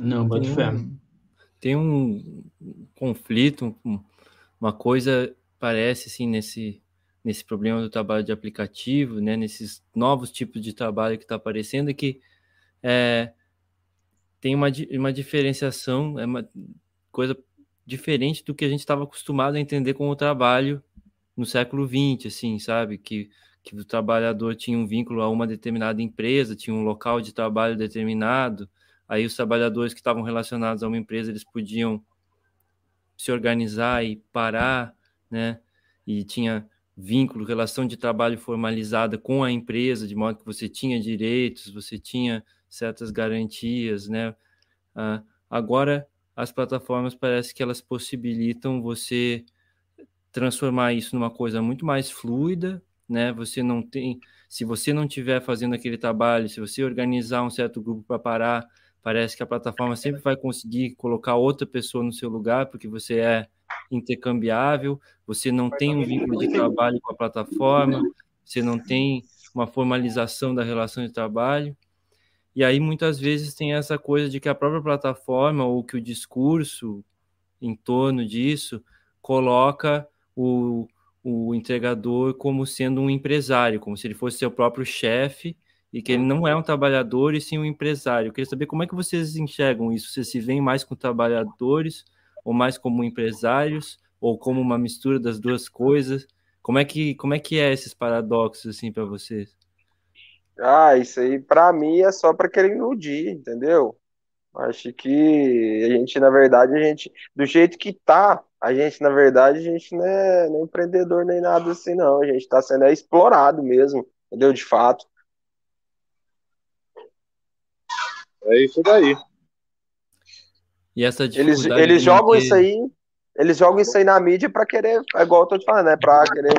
Não, bota fé. tem um conflito, uma coisa parece assim nesse nesse problema do trabalho de aplicativo, né, nesses novos tipos de trabalho que está aparecendo, é que é, tem uma, uma diferenciação, é uma coisa diferente do que a gente estava acostumado a entender com o trabalho no século XX, assim, sabe? Que, que o trabalhador tinha um vínculo a uma determinada empresa, tinha um local de trabalho determinado, aí os trabalhadores que estavam relacionados a uma empresa, eles podiam se organizar e parar, né? E tinha vínculo, relação de trabalho formalizada com a empresa, de modo que você tinha direitos, você tinha certas garantias, né? Ah, agora, as plataformas parece que elas possibilitam você transformar isso numa coisa muito mais fluida, né? Você não tem, se você não estiver fazendo aquele trabalho, se você organizar um certo grupo para parar, parece que a plataforma sempre vai conseguir colocar outra pessoa no seu lugar, porque você é intercambiável, você não tem um vínculo de trabalho com a plataforma, você não tem uma formalização da relação de trabalho. E aí muitas vezes tem essa coisa de que a própria plataforma ou que o discurso em torno disso coloca o, o entregador como sendo um empresário, como se ele fosse seu próprio chefe e que ele não é um trabalhador e sim um empresário. Eu queria saber como é que vocês enxergam isso. Vocês se veem mais com trabalhadores ou mais como empresários ou como uma mistura das duas coisas? Como é que como é que é esses paradoxos assim para vocês? Ah, isso aí para mim é só para querer iludir, entendeu? Acho que a gente, na verdade, a gente, do jeito que tá, a gente, na verdade, a gente não é nem empreendedor nem nada assim, não. A gente tá sendo explorado mesmo, entendeu? De fato. É isso daí. E essa Eles, eles jogam isso aí eles jogam isso aí na mídia para querer, é igual eu tô te falando, né? Para querer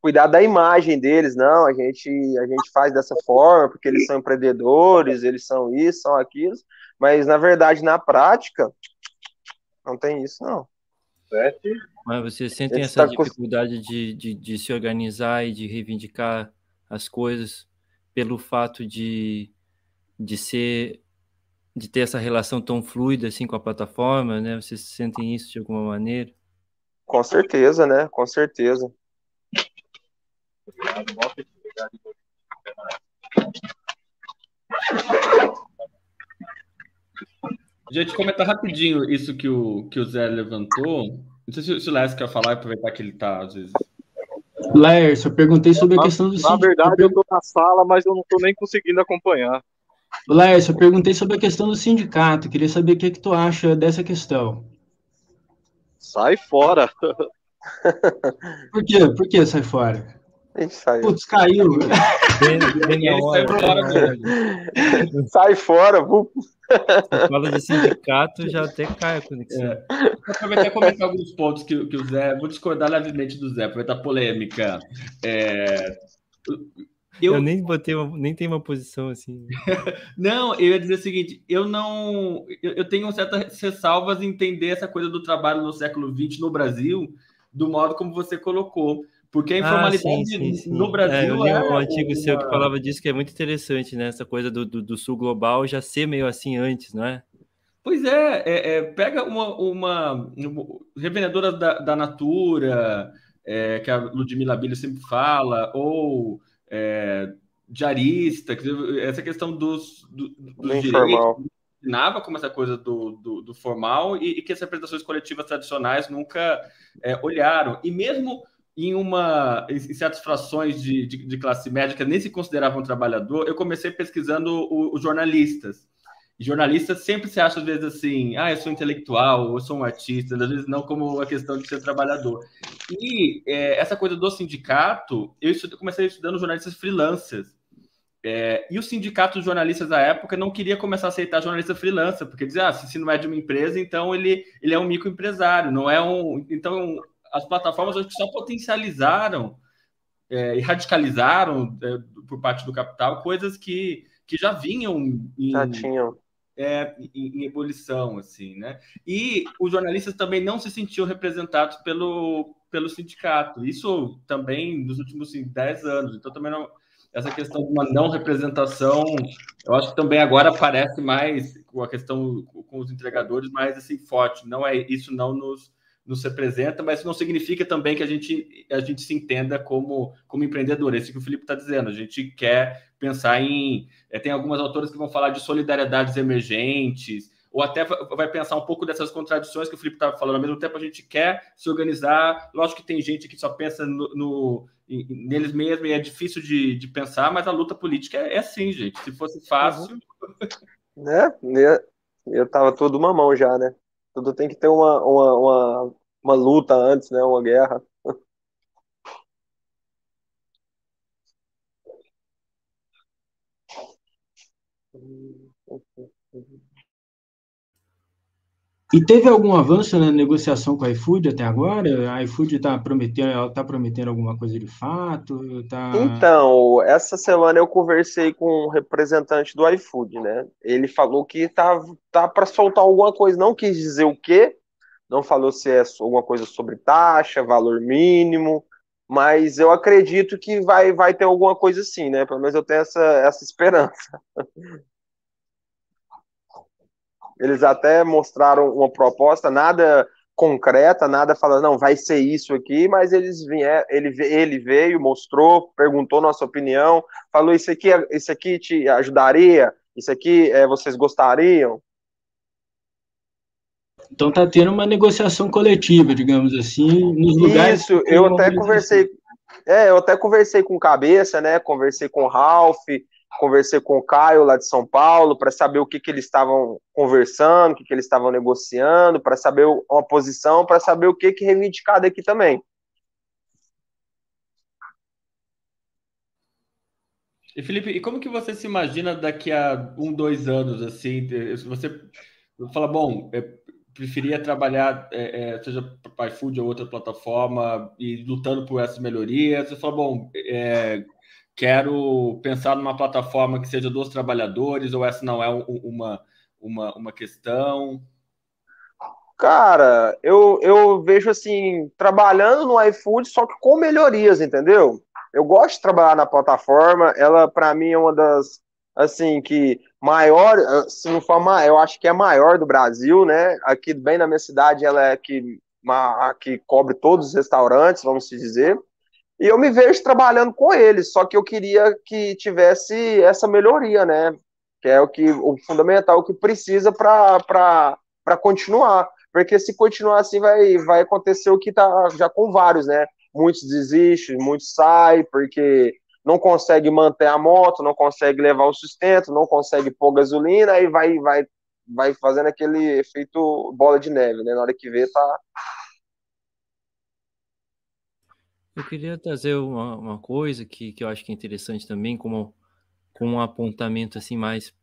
cuidar da imagem deles. Não, a gente, a gente faz dessa forma porque eles são empreendedores, eles são isso, são aquilo. Mas na verdade, na prática, não tem isso, não. Mas vocês sentem essa tá dificuldade de, de, de se organizar e de reivindicar as coisas pelo fato de, de ser de ter essa relação tão fluida assim com a plataforma, né? Vocês sentem isso de alguma maneira? Com certeza, né? Com certeza. Gente, comentar rapidinho isso que o, que o Zé levantou. Não sei se, se o Lércio quer falar e aproveitar que ele está, às vezes. Lércio, eu perguntei sobre a questão do Na verdade, eu estou na sala, mas eu não estou nem conseguindo acompanhar. Lércio, eu perguntei sobre a questão do sindicato. Queria saber o que, é que tu acha dessa questão. Sai fora. Por quê? Por que sai fora? Saiu. Putz, caiu. Bem, bem hora, fora sai fora. Fala de sindicato, já até cai a conexão. É. Vou aproveitar e comentar alguns pontos que, que o Zé. Vou discordar levemente do Zé, aproveitar a polêmica. É, eu, eu nem botei uma, nem tenho uma posição assim. não, eu ia dizer o seguinte: eu não. Eu, eu tenho certas ressalvas em entender essa coisa do trabalho no século XX no Brasil, do modo como você colocou. Porque a informalidade ah, sim, sim, sim. no Brasil. É, eu li um artigo uma... seu que falava disso, que é muito interessante, né? Essa coisa do, do, do sul global já ser meio assim antes, não é? Pois é, é, é pega uma, uma, uma revendedora da, da Natura, é, que a Ludmila Bilho sempre fala, ou é, diarista, essa questão dos, do, dos direitos, nava como essa coisa do, do, do formal e, e, que as representações coletivas tradicionais nunca é, olharam. E mesmo em uma em certas frações de, de, de, classe média que nem se consideravam trabalhador, eu comecei pesquisando os jornalistas jornalista sempre se acha, às vezes, assim, ah, eu sou intelectual, eu sou um artista, às vezes não como a questão de ser trabalhador. E é, essa coisa do sindicato, eu comecei estudando jornalistas freelancers. É, e o sindicato de jornalistas da época não queria começar a aceitar jornalista freelancer, porque dizia, ah, se não é de uma empresa, então ele, ele é um microempresário, não é um... Então, as plataformas acho que só potencializaram é, e radicalizaram é, por parte do capital coisas que, que já vinham em, já tinham é, em, em, ebulição, assim, né? E os jornalistas também não se sentiam representados pelo, pelo sindicato. Isso também nos últimos assim, 10 anos. Então, também não, essa questão de uma não representação, eu acho que também agora parece mais, com a questão com os entregadores mais assim forte. Não é isso não nos nos representa, mas não significa também que a gente, a gente se entenda como, como empreendedor. Esse que o Felipe está dizendo. A gente quer pensar em. É, tem algumas autoras que vão falar de solidariedades emergentes, ou até vai pensar um pouco dessas contradições que o Felipe estava falando. Ao mesmo tempo, a gente quer se organizar. Lógico que tem gente que só pensa no, no neles mesmos e é difícil de, de pensar, mas a luta política é, é assim, gente. Se fosse fácil. Né? Eu tava todo mamão já, né? Tudo tem que ter uma, uma, uma, uma luta antes, né? Uma guerra. E teve algum avanço na negociação com a iFood até agora? A iFood está prometendo, tá prometendo alguma coisa de fato? Tá... Então, essa semana eu conversei com um representante do iFood, né? Ele falou que tá, tá para soltar alguma coisa, não quis dizer o quê, não falou se é alguma coisa sobre taxa, valor mínimo, mas eu acredito que vai, vai ter alguma coisa assim, né? Pelo menos eu tenho essa, essa esperança. Eles até mostraram uma proposta, nada concreta, nada falando, não, vai ser isso aqui, mas eles vieram, ele, ele veio, mostrou, perguntou nossa opinião, falou isso aqui, isso aqui te ajudaria, isso aqui é, vocês gostariam. Então tá tendo uma negociação coletiva, digamos assim, nos lugares. Isso, eu até conversei, é, eu até conversei com o Cabeça, né? Conversei com o Ralph, conversei com o Caio lá de São Paulo para saber o que, que eles estavam conversando, o que, que eles estavam negociando, para saber uma posição, para saber o que, que reivindicar daqui também. E Felipe, e como que você se imagina daqui a um, dois anos, assim, você fala, bom, preferia trabalhar, é, é, seja para iFood ou outra plataforma, e lutando por essas melhorias, você fala, bom, é, quero pensar numa plataforma que seja dos trabalhadores, ou essa não é uma, uma, uma questão? Cara, eu, eu vejo assim, trabalhando no iFood, só que com melhorias, entendeu? Eu gosto de trabalhar na plataforma, ela para mim é uma das, assim, que maior, se não for maior, eu acho que é maior do Brasil, né? Aqui bem na minha cidade, ela é que, que cobre todos os restaurantes, vamos dizer. E eu me vejo trabalhando com eles, só que eu queria que tivesse essa melhoria, né? Que é o que o fundamental, o que precisa para continuar. Porque se continuar assim, vai, vai acontecer o que tá já com vários, né? Muitos desistem, muitos saem, porque não consegue manter a moto, não consegue levar o sustento, não consegue pôr gasolina, e vai, vai, vai fazendo aquele efeito bola de neve, né? Na hora que vê, tá, Eu queria trazer uma, uma coisa que, que eu acho que é interessante também, como com um apontamento assim mais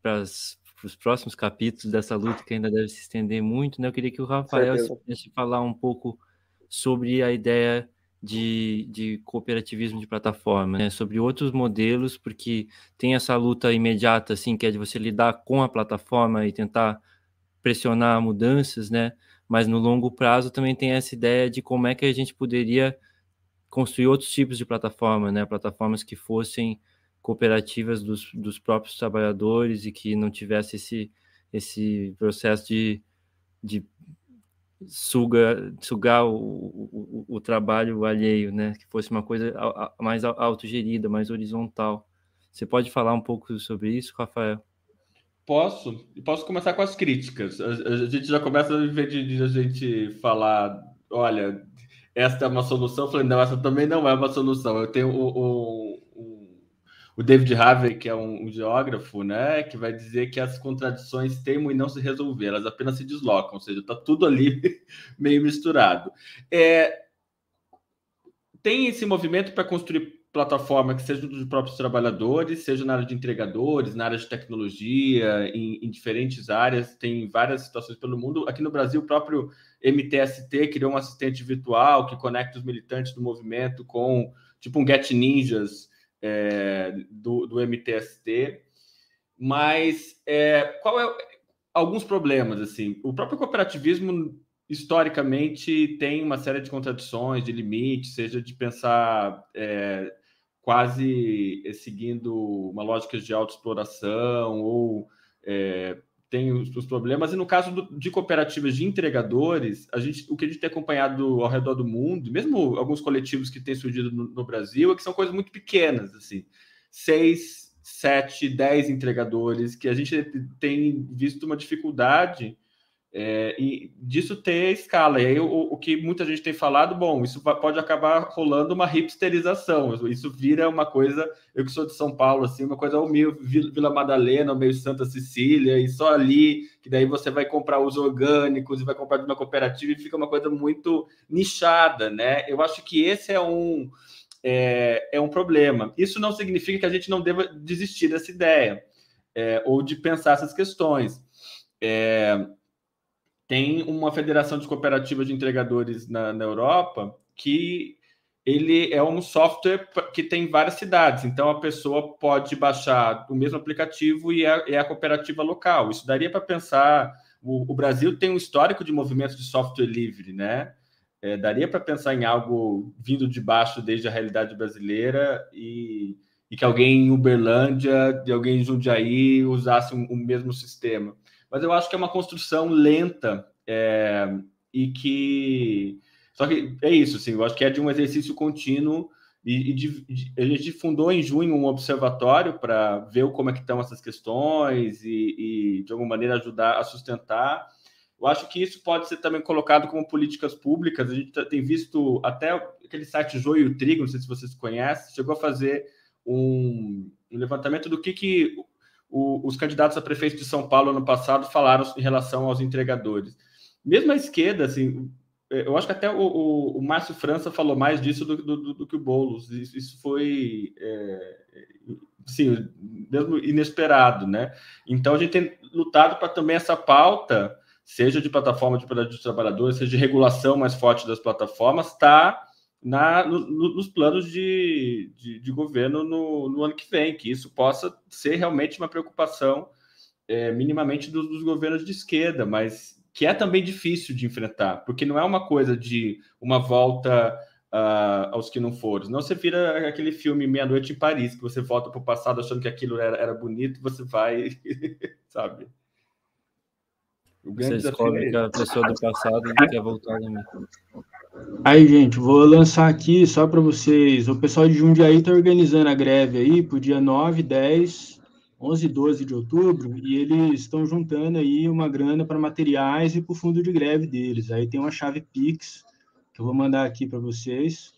para os próximos capítulos dessa luta que ainda deve se estender muito, né? Eu queria que o Rafael pudesse falar um pouco sobre a ideia de, de cooperativismo de plataforma, né? sobre outros modelos, porque tem essa luta imediata, assim, que é de você lidar com a plataforma e tentar pressionar mudanças, né? Mas no longo prazo também tem essa ideia de como é que a gente poderia construir outros tipos de plataforma, né? Plataformas que fossem cooperativas dos, dos próprios trabalhadores e que não tivesse esse, esse processo de, de suga, sugar o, o, o, trabalho alheio, né? Que fosse uma coisa mais autogerida, mais horizontal. Você pode falar um pouco sobre isso, Rafael? Posso? Posso começar com as críticas. A, a gente já começa, em vez de, de, a gente falar, olha, esta é uma solução, eu falei, não, essa também não é uma solução. Eu tenho o, o, o, David Harvey, que é um, um, geógrafo, né, que vai dizer que as contradições temem não se resolver, elas apenas se deslocam, ou seja, está tudo ali meio misturado. É, tem esse movimento para construir plataforma que seja dos próprios trabalhadores, seja na área de entregadores, na área de tecnologia, em, em, diferentes áreas, tem várias situações pelo mundo. Aqui no Brasil, o próprio MTST criou um assistente virtual que conecta os militantes do movimento com tipo um Get Ninjas é, do, do, MTST. Mas é, qual é alguns problemas assim? O próprio cooperativismo historicamente tem uma série de contradições, de limites, seja de pensar é, quase eh, seguindo uma lógica de autoexploração ou é, os, os, problemas. E no caso do, de cooperativas de entregadores, a gente, o que a gente tem acompanhado ao redor do mundo, mesmo alguns coletivos que têm surgido no, no Brasil, é que são coisas muito pequenas, assim, seis, sete, dez entregadores, que a gente tem visto uma dificuldade é, e disso ter escala. E aí o, o, que muita gente tem falado, bom, isso pode acabar rolando uma hipsterização. Isso vira uma coisa, eu que sou de São Paulo, assim, uma coisa ao meio Vila Madalena, ao meio Santa Cecília, e só ali, que daí você vai comprar os orgânicos e vai comprar de uma cooperativa e fica uma coisa muito nichada, né? Eu acho que esse é um. É, é um problema. Isso não significa que a gente não deva desistir dessa ideia é, ou de pensar essas questões. É, tem uma federação de cooperativas de entregadores na, na Europa que ele é um software que tem várias cidades, então a pessoa pode baixar o mesmo aplicativo e é, é a cooperativa local. Isso daria para pensar. O, Brasil tem um histórico de movimento de software livre, né? É, daria para pensar em algo vindo de baixo desde a realidade brasileira e, e que alguém em Uberlândia, de alguém em Jundiaí usasse o um, um mesmo sistema mas eu acho que é uma construção lenta é, e que. Só que é isso, assim, eu acho que é de um exercício contínuo. E, e de, de, a gente fundou em junho um observatório para ver como é que estão essas questões e, e, de alguma maneira, ajudar a sustentar. Eu acho que isso pode ser também colocado como políticas públicas. A gente tem visto até aquele site Joio e Trigo, não sei se vocês conhecem, chegou a fazer um, um levantamento do que, que o, os candidatos a prefeito de São Paulo ano passado falaram em relação aos entregadores. Mesmo a esquerda, assim, é, eu acho que até o, o, o Márcio França falou mais disso do, do, do que o Boulos. Isso, isso foi, é, sim, mesmo inesperado, né? Então a gente tem lutado para também essa pauta, seja de plataforma de dos trabalhadores, seja de regulação mais forte das plataformas, está na, no, nos planos de, de, de governo no, no, ano que vem, que isso possa ser realmente uma preocupação é, minimamente dos, dos, governos de esquerda, mas que é também difícil de enfrentar, porque não é uma coisa de uma volta uh, aos que não foram. Não você vira aquele filme Meia-Noite em Paris, que você volta para o passado achando que aquilo era, era bonito, você vai, sabe? Você descobre que a pessoa do passado quer voltar também. Aí, gente, vou lançar aqui só para vocês. O pessoal de Jundiaí está organizando a greve aí para o dia 9, 10, 11 e 12 de outubro, e eles estão juntando aí uma grana para materiais e para o fundo de greve deles. Aí tem uma chave Pix, que eu vou mandar aqui para vocês,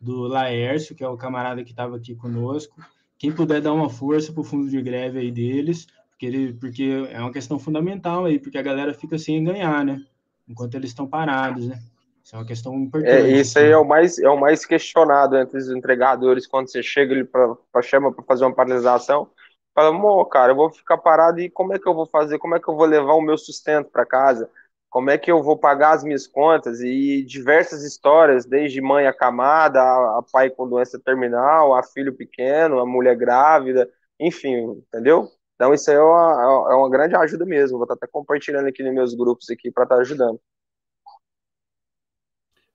do Laércio, que é o camarada que estava aqui conosco. Quem puder dar uma força para o fundo de greve aí deles, porque, ele, porque é uma questão fundamental aí, porque a galera fica sem ganhar, né? Enquanto eles estão parados, né? Isso é uma questão importante. É, isso aí é o mais, é o mais questionado entre os entregadores quando você chega ali para chama para fazer uma paralisação. Fala, amor, cara, eu vou ficar parado e como é que eu vou fazer? Como é que eu vou levar o meu sustento para casa? Como é que eu vou pagar as minhas contas? E diversas histórias, desde mãe acamada, a, a pai com doença terminal, a filho pequeno, a mulher grávida, enfim, entendeu? Então isso aí é uma, é uma grande ajuda mesmo. Vou estar até compartilhando aqui nos meus grupos aqui para estar ajudando.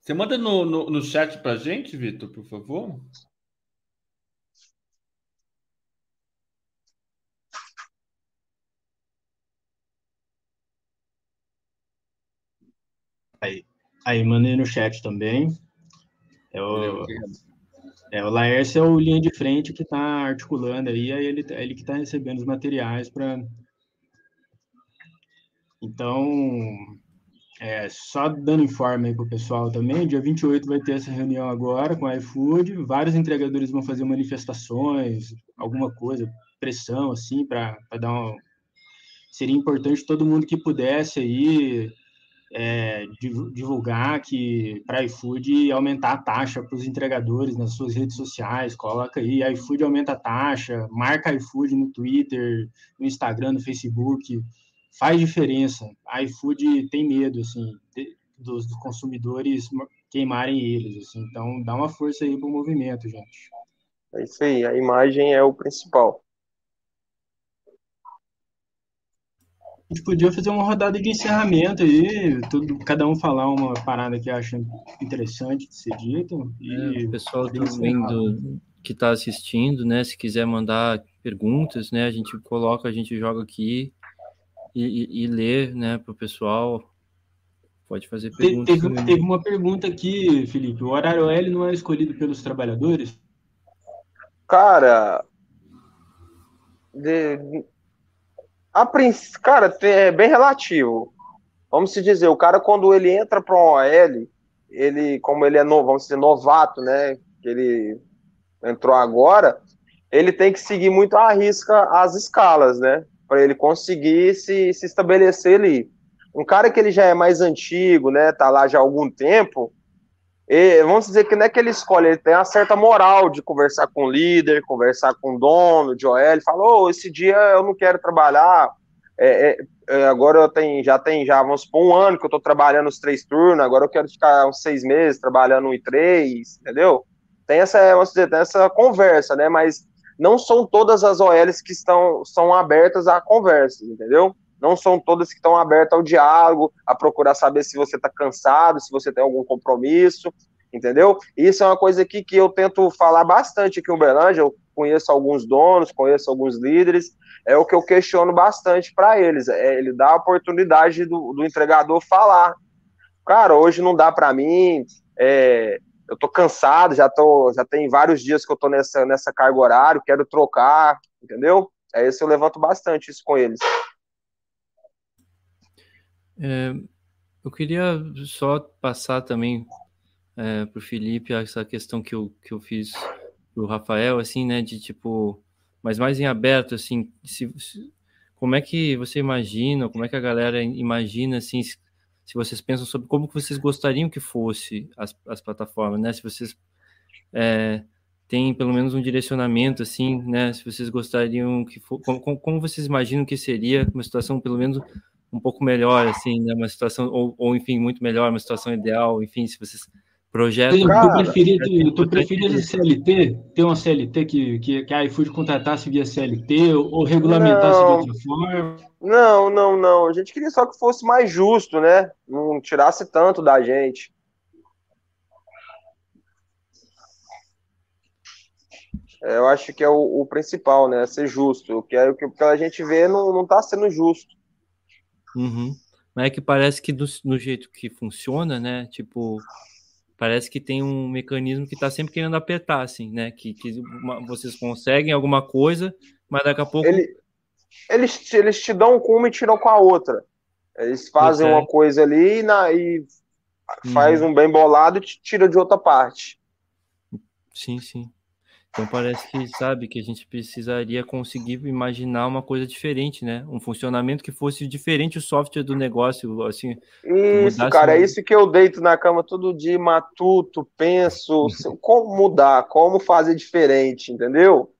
Você manda no, no, no chat para gente, Vitor, por favor? Aí, aí mandei no chat também. É o, é, o Laércio é o linha de frente que está articulando aí, aí ele, ele que está recebendo os materiais para. Então, é, só dando informe aí para o pessoal também, dia 28 vai ter essa reunião agora com a iFood, vários entregadores vão fazer manifestações, alguma coisa, pressão, assim, para dar uma... Seria importante todo mundo que pudesse aí é, divulgar que para iFood aumentar a taxa para os entregadores nas suas redes sociais, coloca aí, iFood aumenta a taxa, marca iFood no Twitter, no Instagram, no Facebook, faz diferença. A iFood tem medo, assim, de, dos, dos, consumidores queimarem eles, assim. Então, dá uma força aí para o movimento, gente. É isso aí, a imagem é o principal. A gente podia fazer uma rodada de encerramento aí, tudo, cada um falar uma parada que acha interessante de ser dito. E é, o pessoal também do, que está assistindo, né? Se quiser mandar perguntas, né? A gente coloca, a gente joga aqui e, e ler, né, para o pessoal. Pode fazer perguntas. Teve, teve, uma pergunta aqui, Felipe. O horário L não é escolhido pelos trabalhadores? Cara, de, a, cara, é bem relativo. Vamos se dizer, o cara quando ele entra para um OL, ele, como ele é novo, vamos dizer, novato, né? Ele entrou agora, ele tem que seguir muito à risca as escalas, né? Para ele conseguir se, se estabelecer ali. Um cara que ele já é mais antigo, né? Tá lá já há algum tempo, e, vamos dizer que não é que ele escolhe, ele tem uma certa moral de conversar com o líder, conversar com o dono OL, ele fala, oh, esse dia eu não quero trabalhar, é, é, é agora eu tenho, já tem, já vamos por um ano que eu estou trabalhando os três turnos, agora eu quero ficar uns seis meses trabalhando um e três, entendeu? Tem essa, vamos dizer, tem essa conversa, né, mas não são todas as OLs que estão são abertas à conversa, entendeu? Não são todas que estão abertas ao diálogo, a procurar saber se você está cansado, se você tem algum compromisso, entendeu? Isso é uma coisa aqui que eu tento falar bastante aqui em Uberlândia, eu conheço alguns donos, conheço alguns líderes, é o que eu questiono bastante para eles, é ele dá a oportunidade do, do entregador falar. Cara, hoje não dá para mim, é, eu tô cansado, já tô, já tem vários dias que eu tô nessa, nessa carga horária, quero trocar, entendeu? É isso eu levanto bastante isso com eles. É, eu queria só passar também é, para o Felipe essa questão que eu, que eu fiz para o Rafael, assim, né, de tipo, mas mais em aberto, assim, se, se, como é que você imagina, como é que a galera imagina, assim, se, vocês pensam sobre como que vocês gostariam que fosse as, as plataformas, né? Se vocês é, têm pelo menos um direcionamento, assim, né? Se vocês gostariam que for, como, como vocês imaginam que seria uma situação pelo menos um pouco melhor, assim, né? Uma situação ou, ou enfim muito melhor, uma situação ideal, enfim, se vocês projetam. tu preferia, tu, tu preferia CLT, ter uma CLT que, que, que a iFood contratasse via CLT ou, ou regulamentasse não, de outra forma? Não, não, não. A gente queria só que fosse mais justo, né? Não tirasse tanto da gente. É, eu acho que é o, o principal, né? Ser justo. O que, é, o que a gente vê não, não tá sendo justo. Uhum. Mas é que parece que do, no jeito que funciona, né? Tipo, parece que tem um mecanismo que está sempre querendo apertar, assim, né? Que, que uma, vocês conseguem alguma coisa, mas daqui a pouco. Ele, eles, eles te dão com uma e tiram com a outra. Eles fazem uma coisa ali na, e faz hum. um bem bolado e te tira de outra parte. Sim, sim. Então parece que, sabe, que a gente precisaria conseguir imaginar uma coisa diferente, né? Um funcionamento que fosse diferente o software do negócio, assim. Isso, cara, é isso que eu deito na cama todo dia, matuto, penso, como mudar, como fazer diferente, entendeu?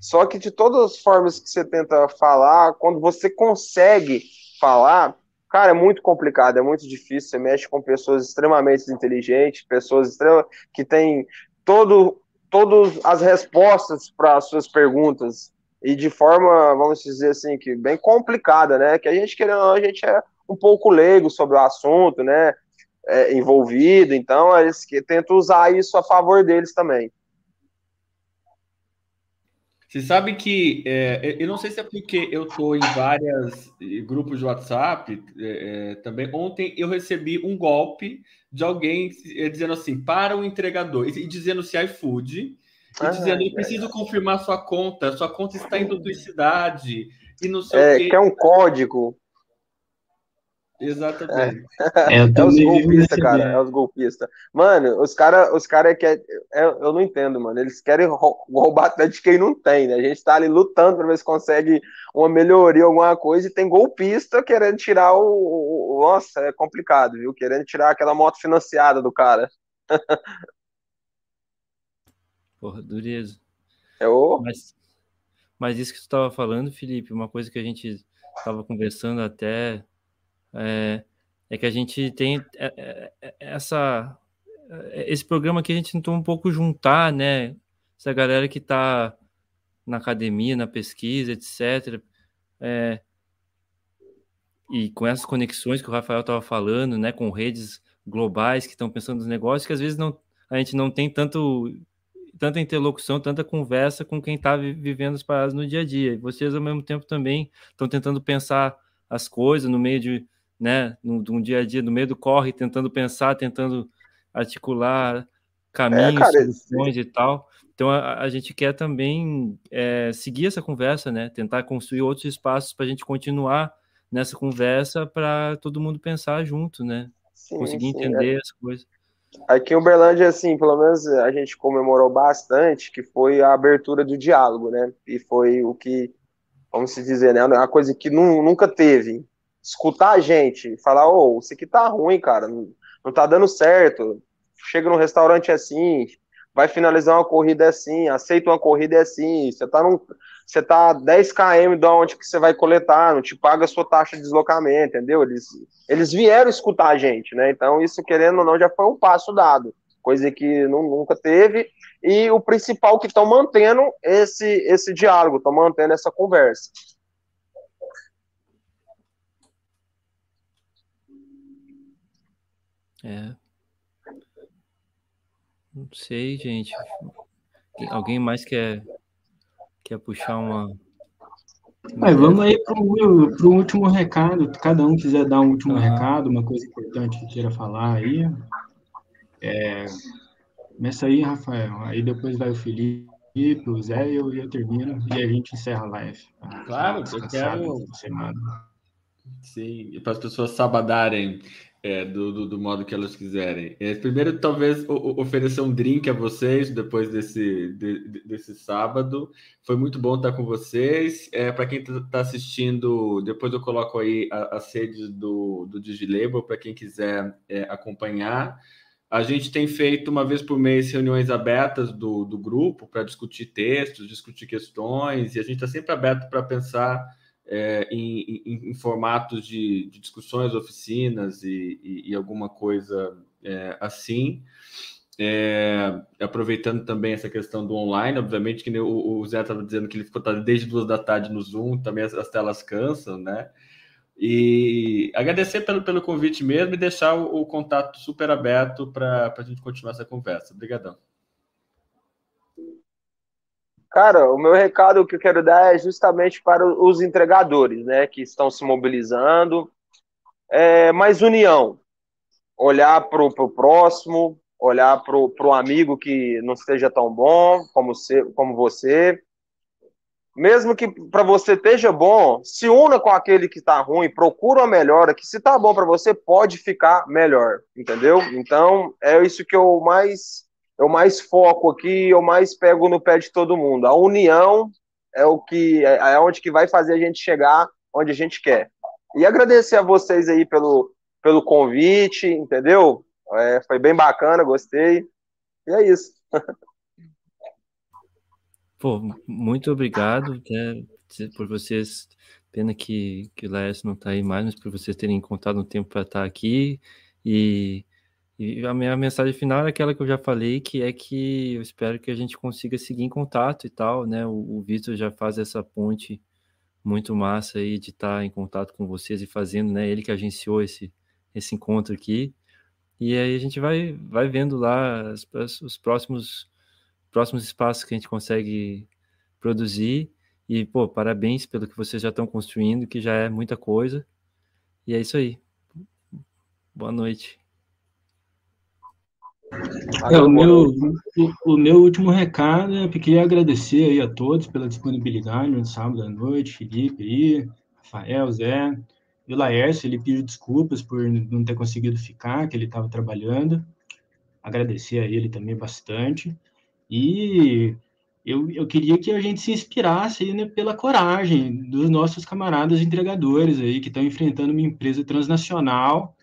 Só que de todas as formas que você tenta falar, quando você consegue falar, cara, é muito complicado, é muito difícil. Você mexe com pessoas extremamente inteligentes, pessoas que têm todo todas as respostas para as suas perguntas e de forma, vamos dizer assim, que bem complicada, né? Que a gente querendo, a gente é um pouco leigo sobre o assunto, né? É, envolvido, então eles que tentam usar isso a favor deles também. Você sabe que é, eu não sei se é porque eu estou em vários grupos de WhatsApp é, é, também. Ontem eu recebi um golpe de alguém é, dizendo assim para o entregador e dizendo se iFood e ah, dizendo eu preciso confirmar sua conta, sua conta está em duplicidade e não sei é, o quê. Que é um código. Exatamente. É, é os golpistas, cara. É os golpistas. Mano, os caras os cara que é, eu não entendo, mano. Eles querem roubar até de quem não tem, né? A gente tá ali lutando pra ver se consegue uma melhoria, alguma coisa, e tem golpista querendo tirar o. o nossa, é complicado, viu? Querendo tirar aquela moto financiada do cara. Porra, dureza. É o. Mas, mas isso que tu tava falando, Felipe, uma coisa que a gente tava conversando até é, é que a gente tem é, é, é, essa esse programa que a gente tentou um pouco juntar, né? Essa galera que está na academia, na pesquisa, etc. É, e com essas conexões que o Rafael estava falando, né? Com redes globais que estão pensando nos negócios, que às vezes não, a gente não tem tanto tanta interlocução, tanta conversa com quem está vivendo as paradas no dia a dia. E vocês, ao mesmo tempo, também estão tentando pensar as coisas no meio de, né, no, de um dia a dia, no meio do corre, tentando pensar, tentando articular caminhos, é, cara, soluções e tal. Então a, a gente quer também é, seguir essa conversa, né? Tentar construir outros espaços para a gente continuar nessa conversa para todo mundo pensar junto, né? Sim, Conseguir sim, entender é. as coisas. Aqui em Uberlândia, assim, pelo menos a gente comemorou bastante, que foi a abertura do diálogo, né? E foi o que, vamos se dizer, né? A coisa que nunca teve. Escutar a gente, falar, ô, oh, isso aqui tá ruim, cara, não, não tá dando certo. Chega num restaurante assim, vai finalizar uma corrida assim, aceita uma corrida assim, você tá num, você tá 10 km de onde que você vai coletar, não te paga a sua taxa de deslocamento, entendeu? Eles, eles vieram escutar a gente, né? Então isso querendo ou não já foi um passo dado, coisa que não, nunca teve. E o principal que estão mantendo esse esse diálogo, estão mantendo essa conversa. É, não sei, gente. Alguém mais quer, quer puxar uma. uma vamos aí para o último recado. Cada um quiser dar um último uhum. recado, uma coisa importante que queira falar aí. É, começa aí, Rafael. Aí depois vai o Felipe, o Zé e eu, eu termino. E a gente encerra a live. Claro, eu quero. Semana. Sim, para as pessoas sabadarem é, do, do, do, modo que elas quiserem. É, primeiro, talvez o, oferecer um drink a vocês depois desse, de, desse sábado. Foi muito bom estar com vocês. É, Para quem está tá assistindo, depois eu coloco aí as redes do, do Digilabel para quem quiser é, acompanhar. A gente tem feito uma vez por mês reuniões abertas do, do grupo para discutir textos, discutir questões, e a gente está sempre aberto para pensar é, em, em, em, formatos de, de, discussões, oficinas e, e, e alguma coisa é, assim. É, aproveitando também essa questão do online, obviamente que o, o Zé estava dizendo que ele ficou desde duas da tarde no Zoom, também as, as telas cansam, né? E agradecer pelo, pelo convite mesmo e deixar o, o contato super aberto para a gente continuar essa conversa. Obrigadão. Cara, o meu recado que eu quero dar é justamente para os entregadores, né, que estão se mobilizando. É, mais união. Olhar para o próximo, olhar para o amigo que não esteja tão bom como, você, como você. Mesmo que para você esteja bom, se una com aquele que está ruim, procura uma melhora, que se está bom para você, pode ficar melhor, entendeu? Então, é isso que eu mais eu mais foco aqui, eu mais pego no pé de todo mundo. A união é o que é, é onde que vai fazer a gente chegar onde a gente quer. E agradecer a vocês aí pelo, pelo convite, entendeu? É, foi bem bacana, gostei. E é isso. Pô, muito obrigado né, por vocês. Pena que, que o Laércio não está aí mais, mas por vocês terem encontrado um tempo para estar aqui. E e a minha mensagem final é aquela que eu já falei, que é que eu espero que a gente consiga seguir em contato e tal, né? O, o Vitor já faz essa ponte muito massa aí de estar em contato com vocês e fazendo, né? Ele que agenciou esse, esse encontro aqui. E aí a gente vai, vai vendo lá as, as, os próximos, próximos espaços que a gente consegue produzir. E, pô, parabéns pelo que vocês já estão construindo, que já é muita coisa. E é isso aí. Boa noite. É, o, meu, o, o, meu último recado é que queria agradecer aí a todos pela disponibilidade no sábado à noite, Felipe aí, Rafael, Zé, e o Laércio, ele pediu desculpas por não ter conseguido ficar, que ele estava trabalhando. Agradecer a ele também bastante. E eu, eu queria que a gente se inspirasse aí, né, pela coragem dos nossos camaradas entregadores aí, que estão enfrentando uma empresa transnacional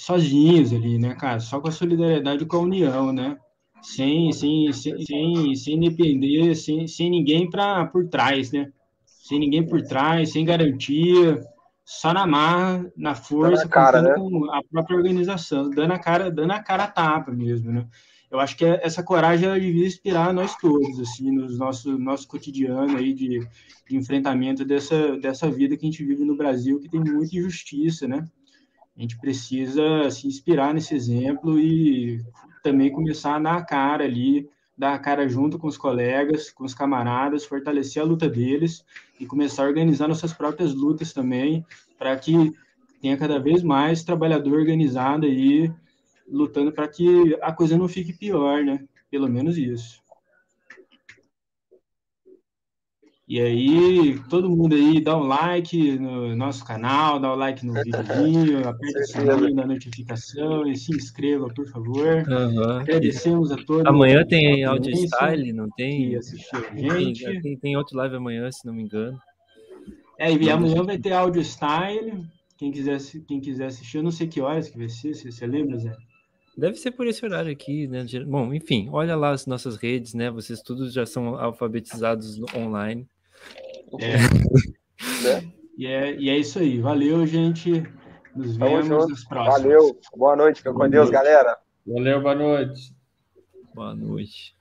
sozinhos ali, né, cara? Só com a solidariedade com a união, né? Sem, sem, sem, sem, sem depender, sem, sem ninguém pra, por trás, né? Sem ninguém por trás, sem garantia, só na marra, na força, na cara, né? com a própria organização, dando a cara, dando a cara a tapa mesmo, né? Eu acho que essa coragem ela devia inspirar nós todos, assim, nos nosso nosso cotidiano aí de, de enfrentamento dessa dessa vida que a gente vive no Brasil, que tem muita injustiça, né? A gente precisa se inspirar nesse exemplo e também começar a dar a cara ali, dar a cara junto com os colegas, com os camaradas, fortalecer a luta deles e começar a organizar nossas próprias lutas também para que tenha cada vez mais trabalhador organizado aí, lutando para que a coisa não fique pior, né? Pelo menos isso. E aí, todo mundo aí, dá um like no nosso canal, dá um like no videozinho, aperta o sininho da notificação e se inscreva, por favor. Uhum. Agradecemos a todos. Amanhã tem audio style, não tem? Que assistiu a gente. Tem, tem, tem outro live amanhã, se não me engano. É, e amanhã vai ter audio style. Quem quiser, quem quiser assistir, eu não sei que horas que vai ser, você, você lembra, Zé? Deve ser por esse horário aqui, né? Bom, enfim, olha lá as nossas redes, né? Vocês todos já são alfabetizados online. É. é. E, é, e é isso aí. Valeu, gente. Nos vemos nos próximos. Valeu. Boa noite. Fica com Deus, galera. Valeu, boa noite. Boa noite.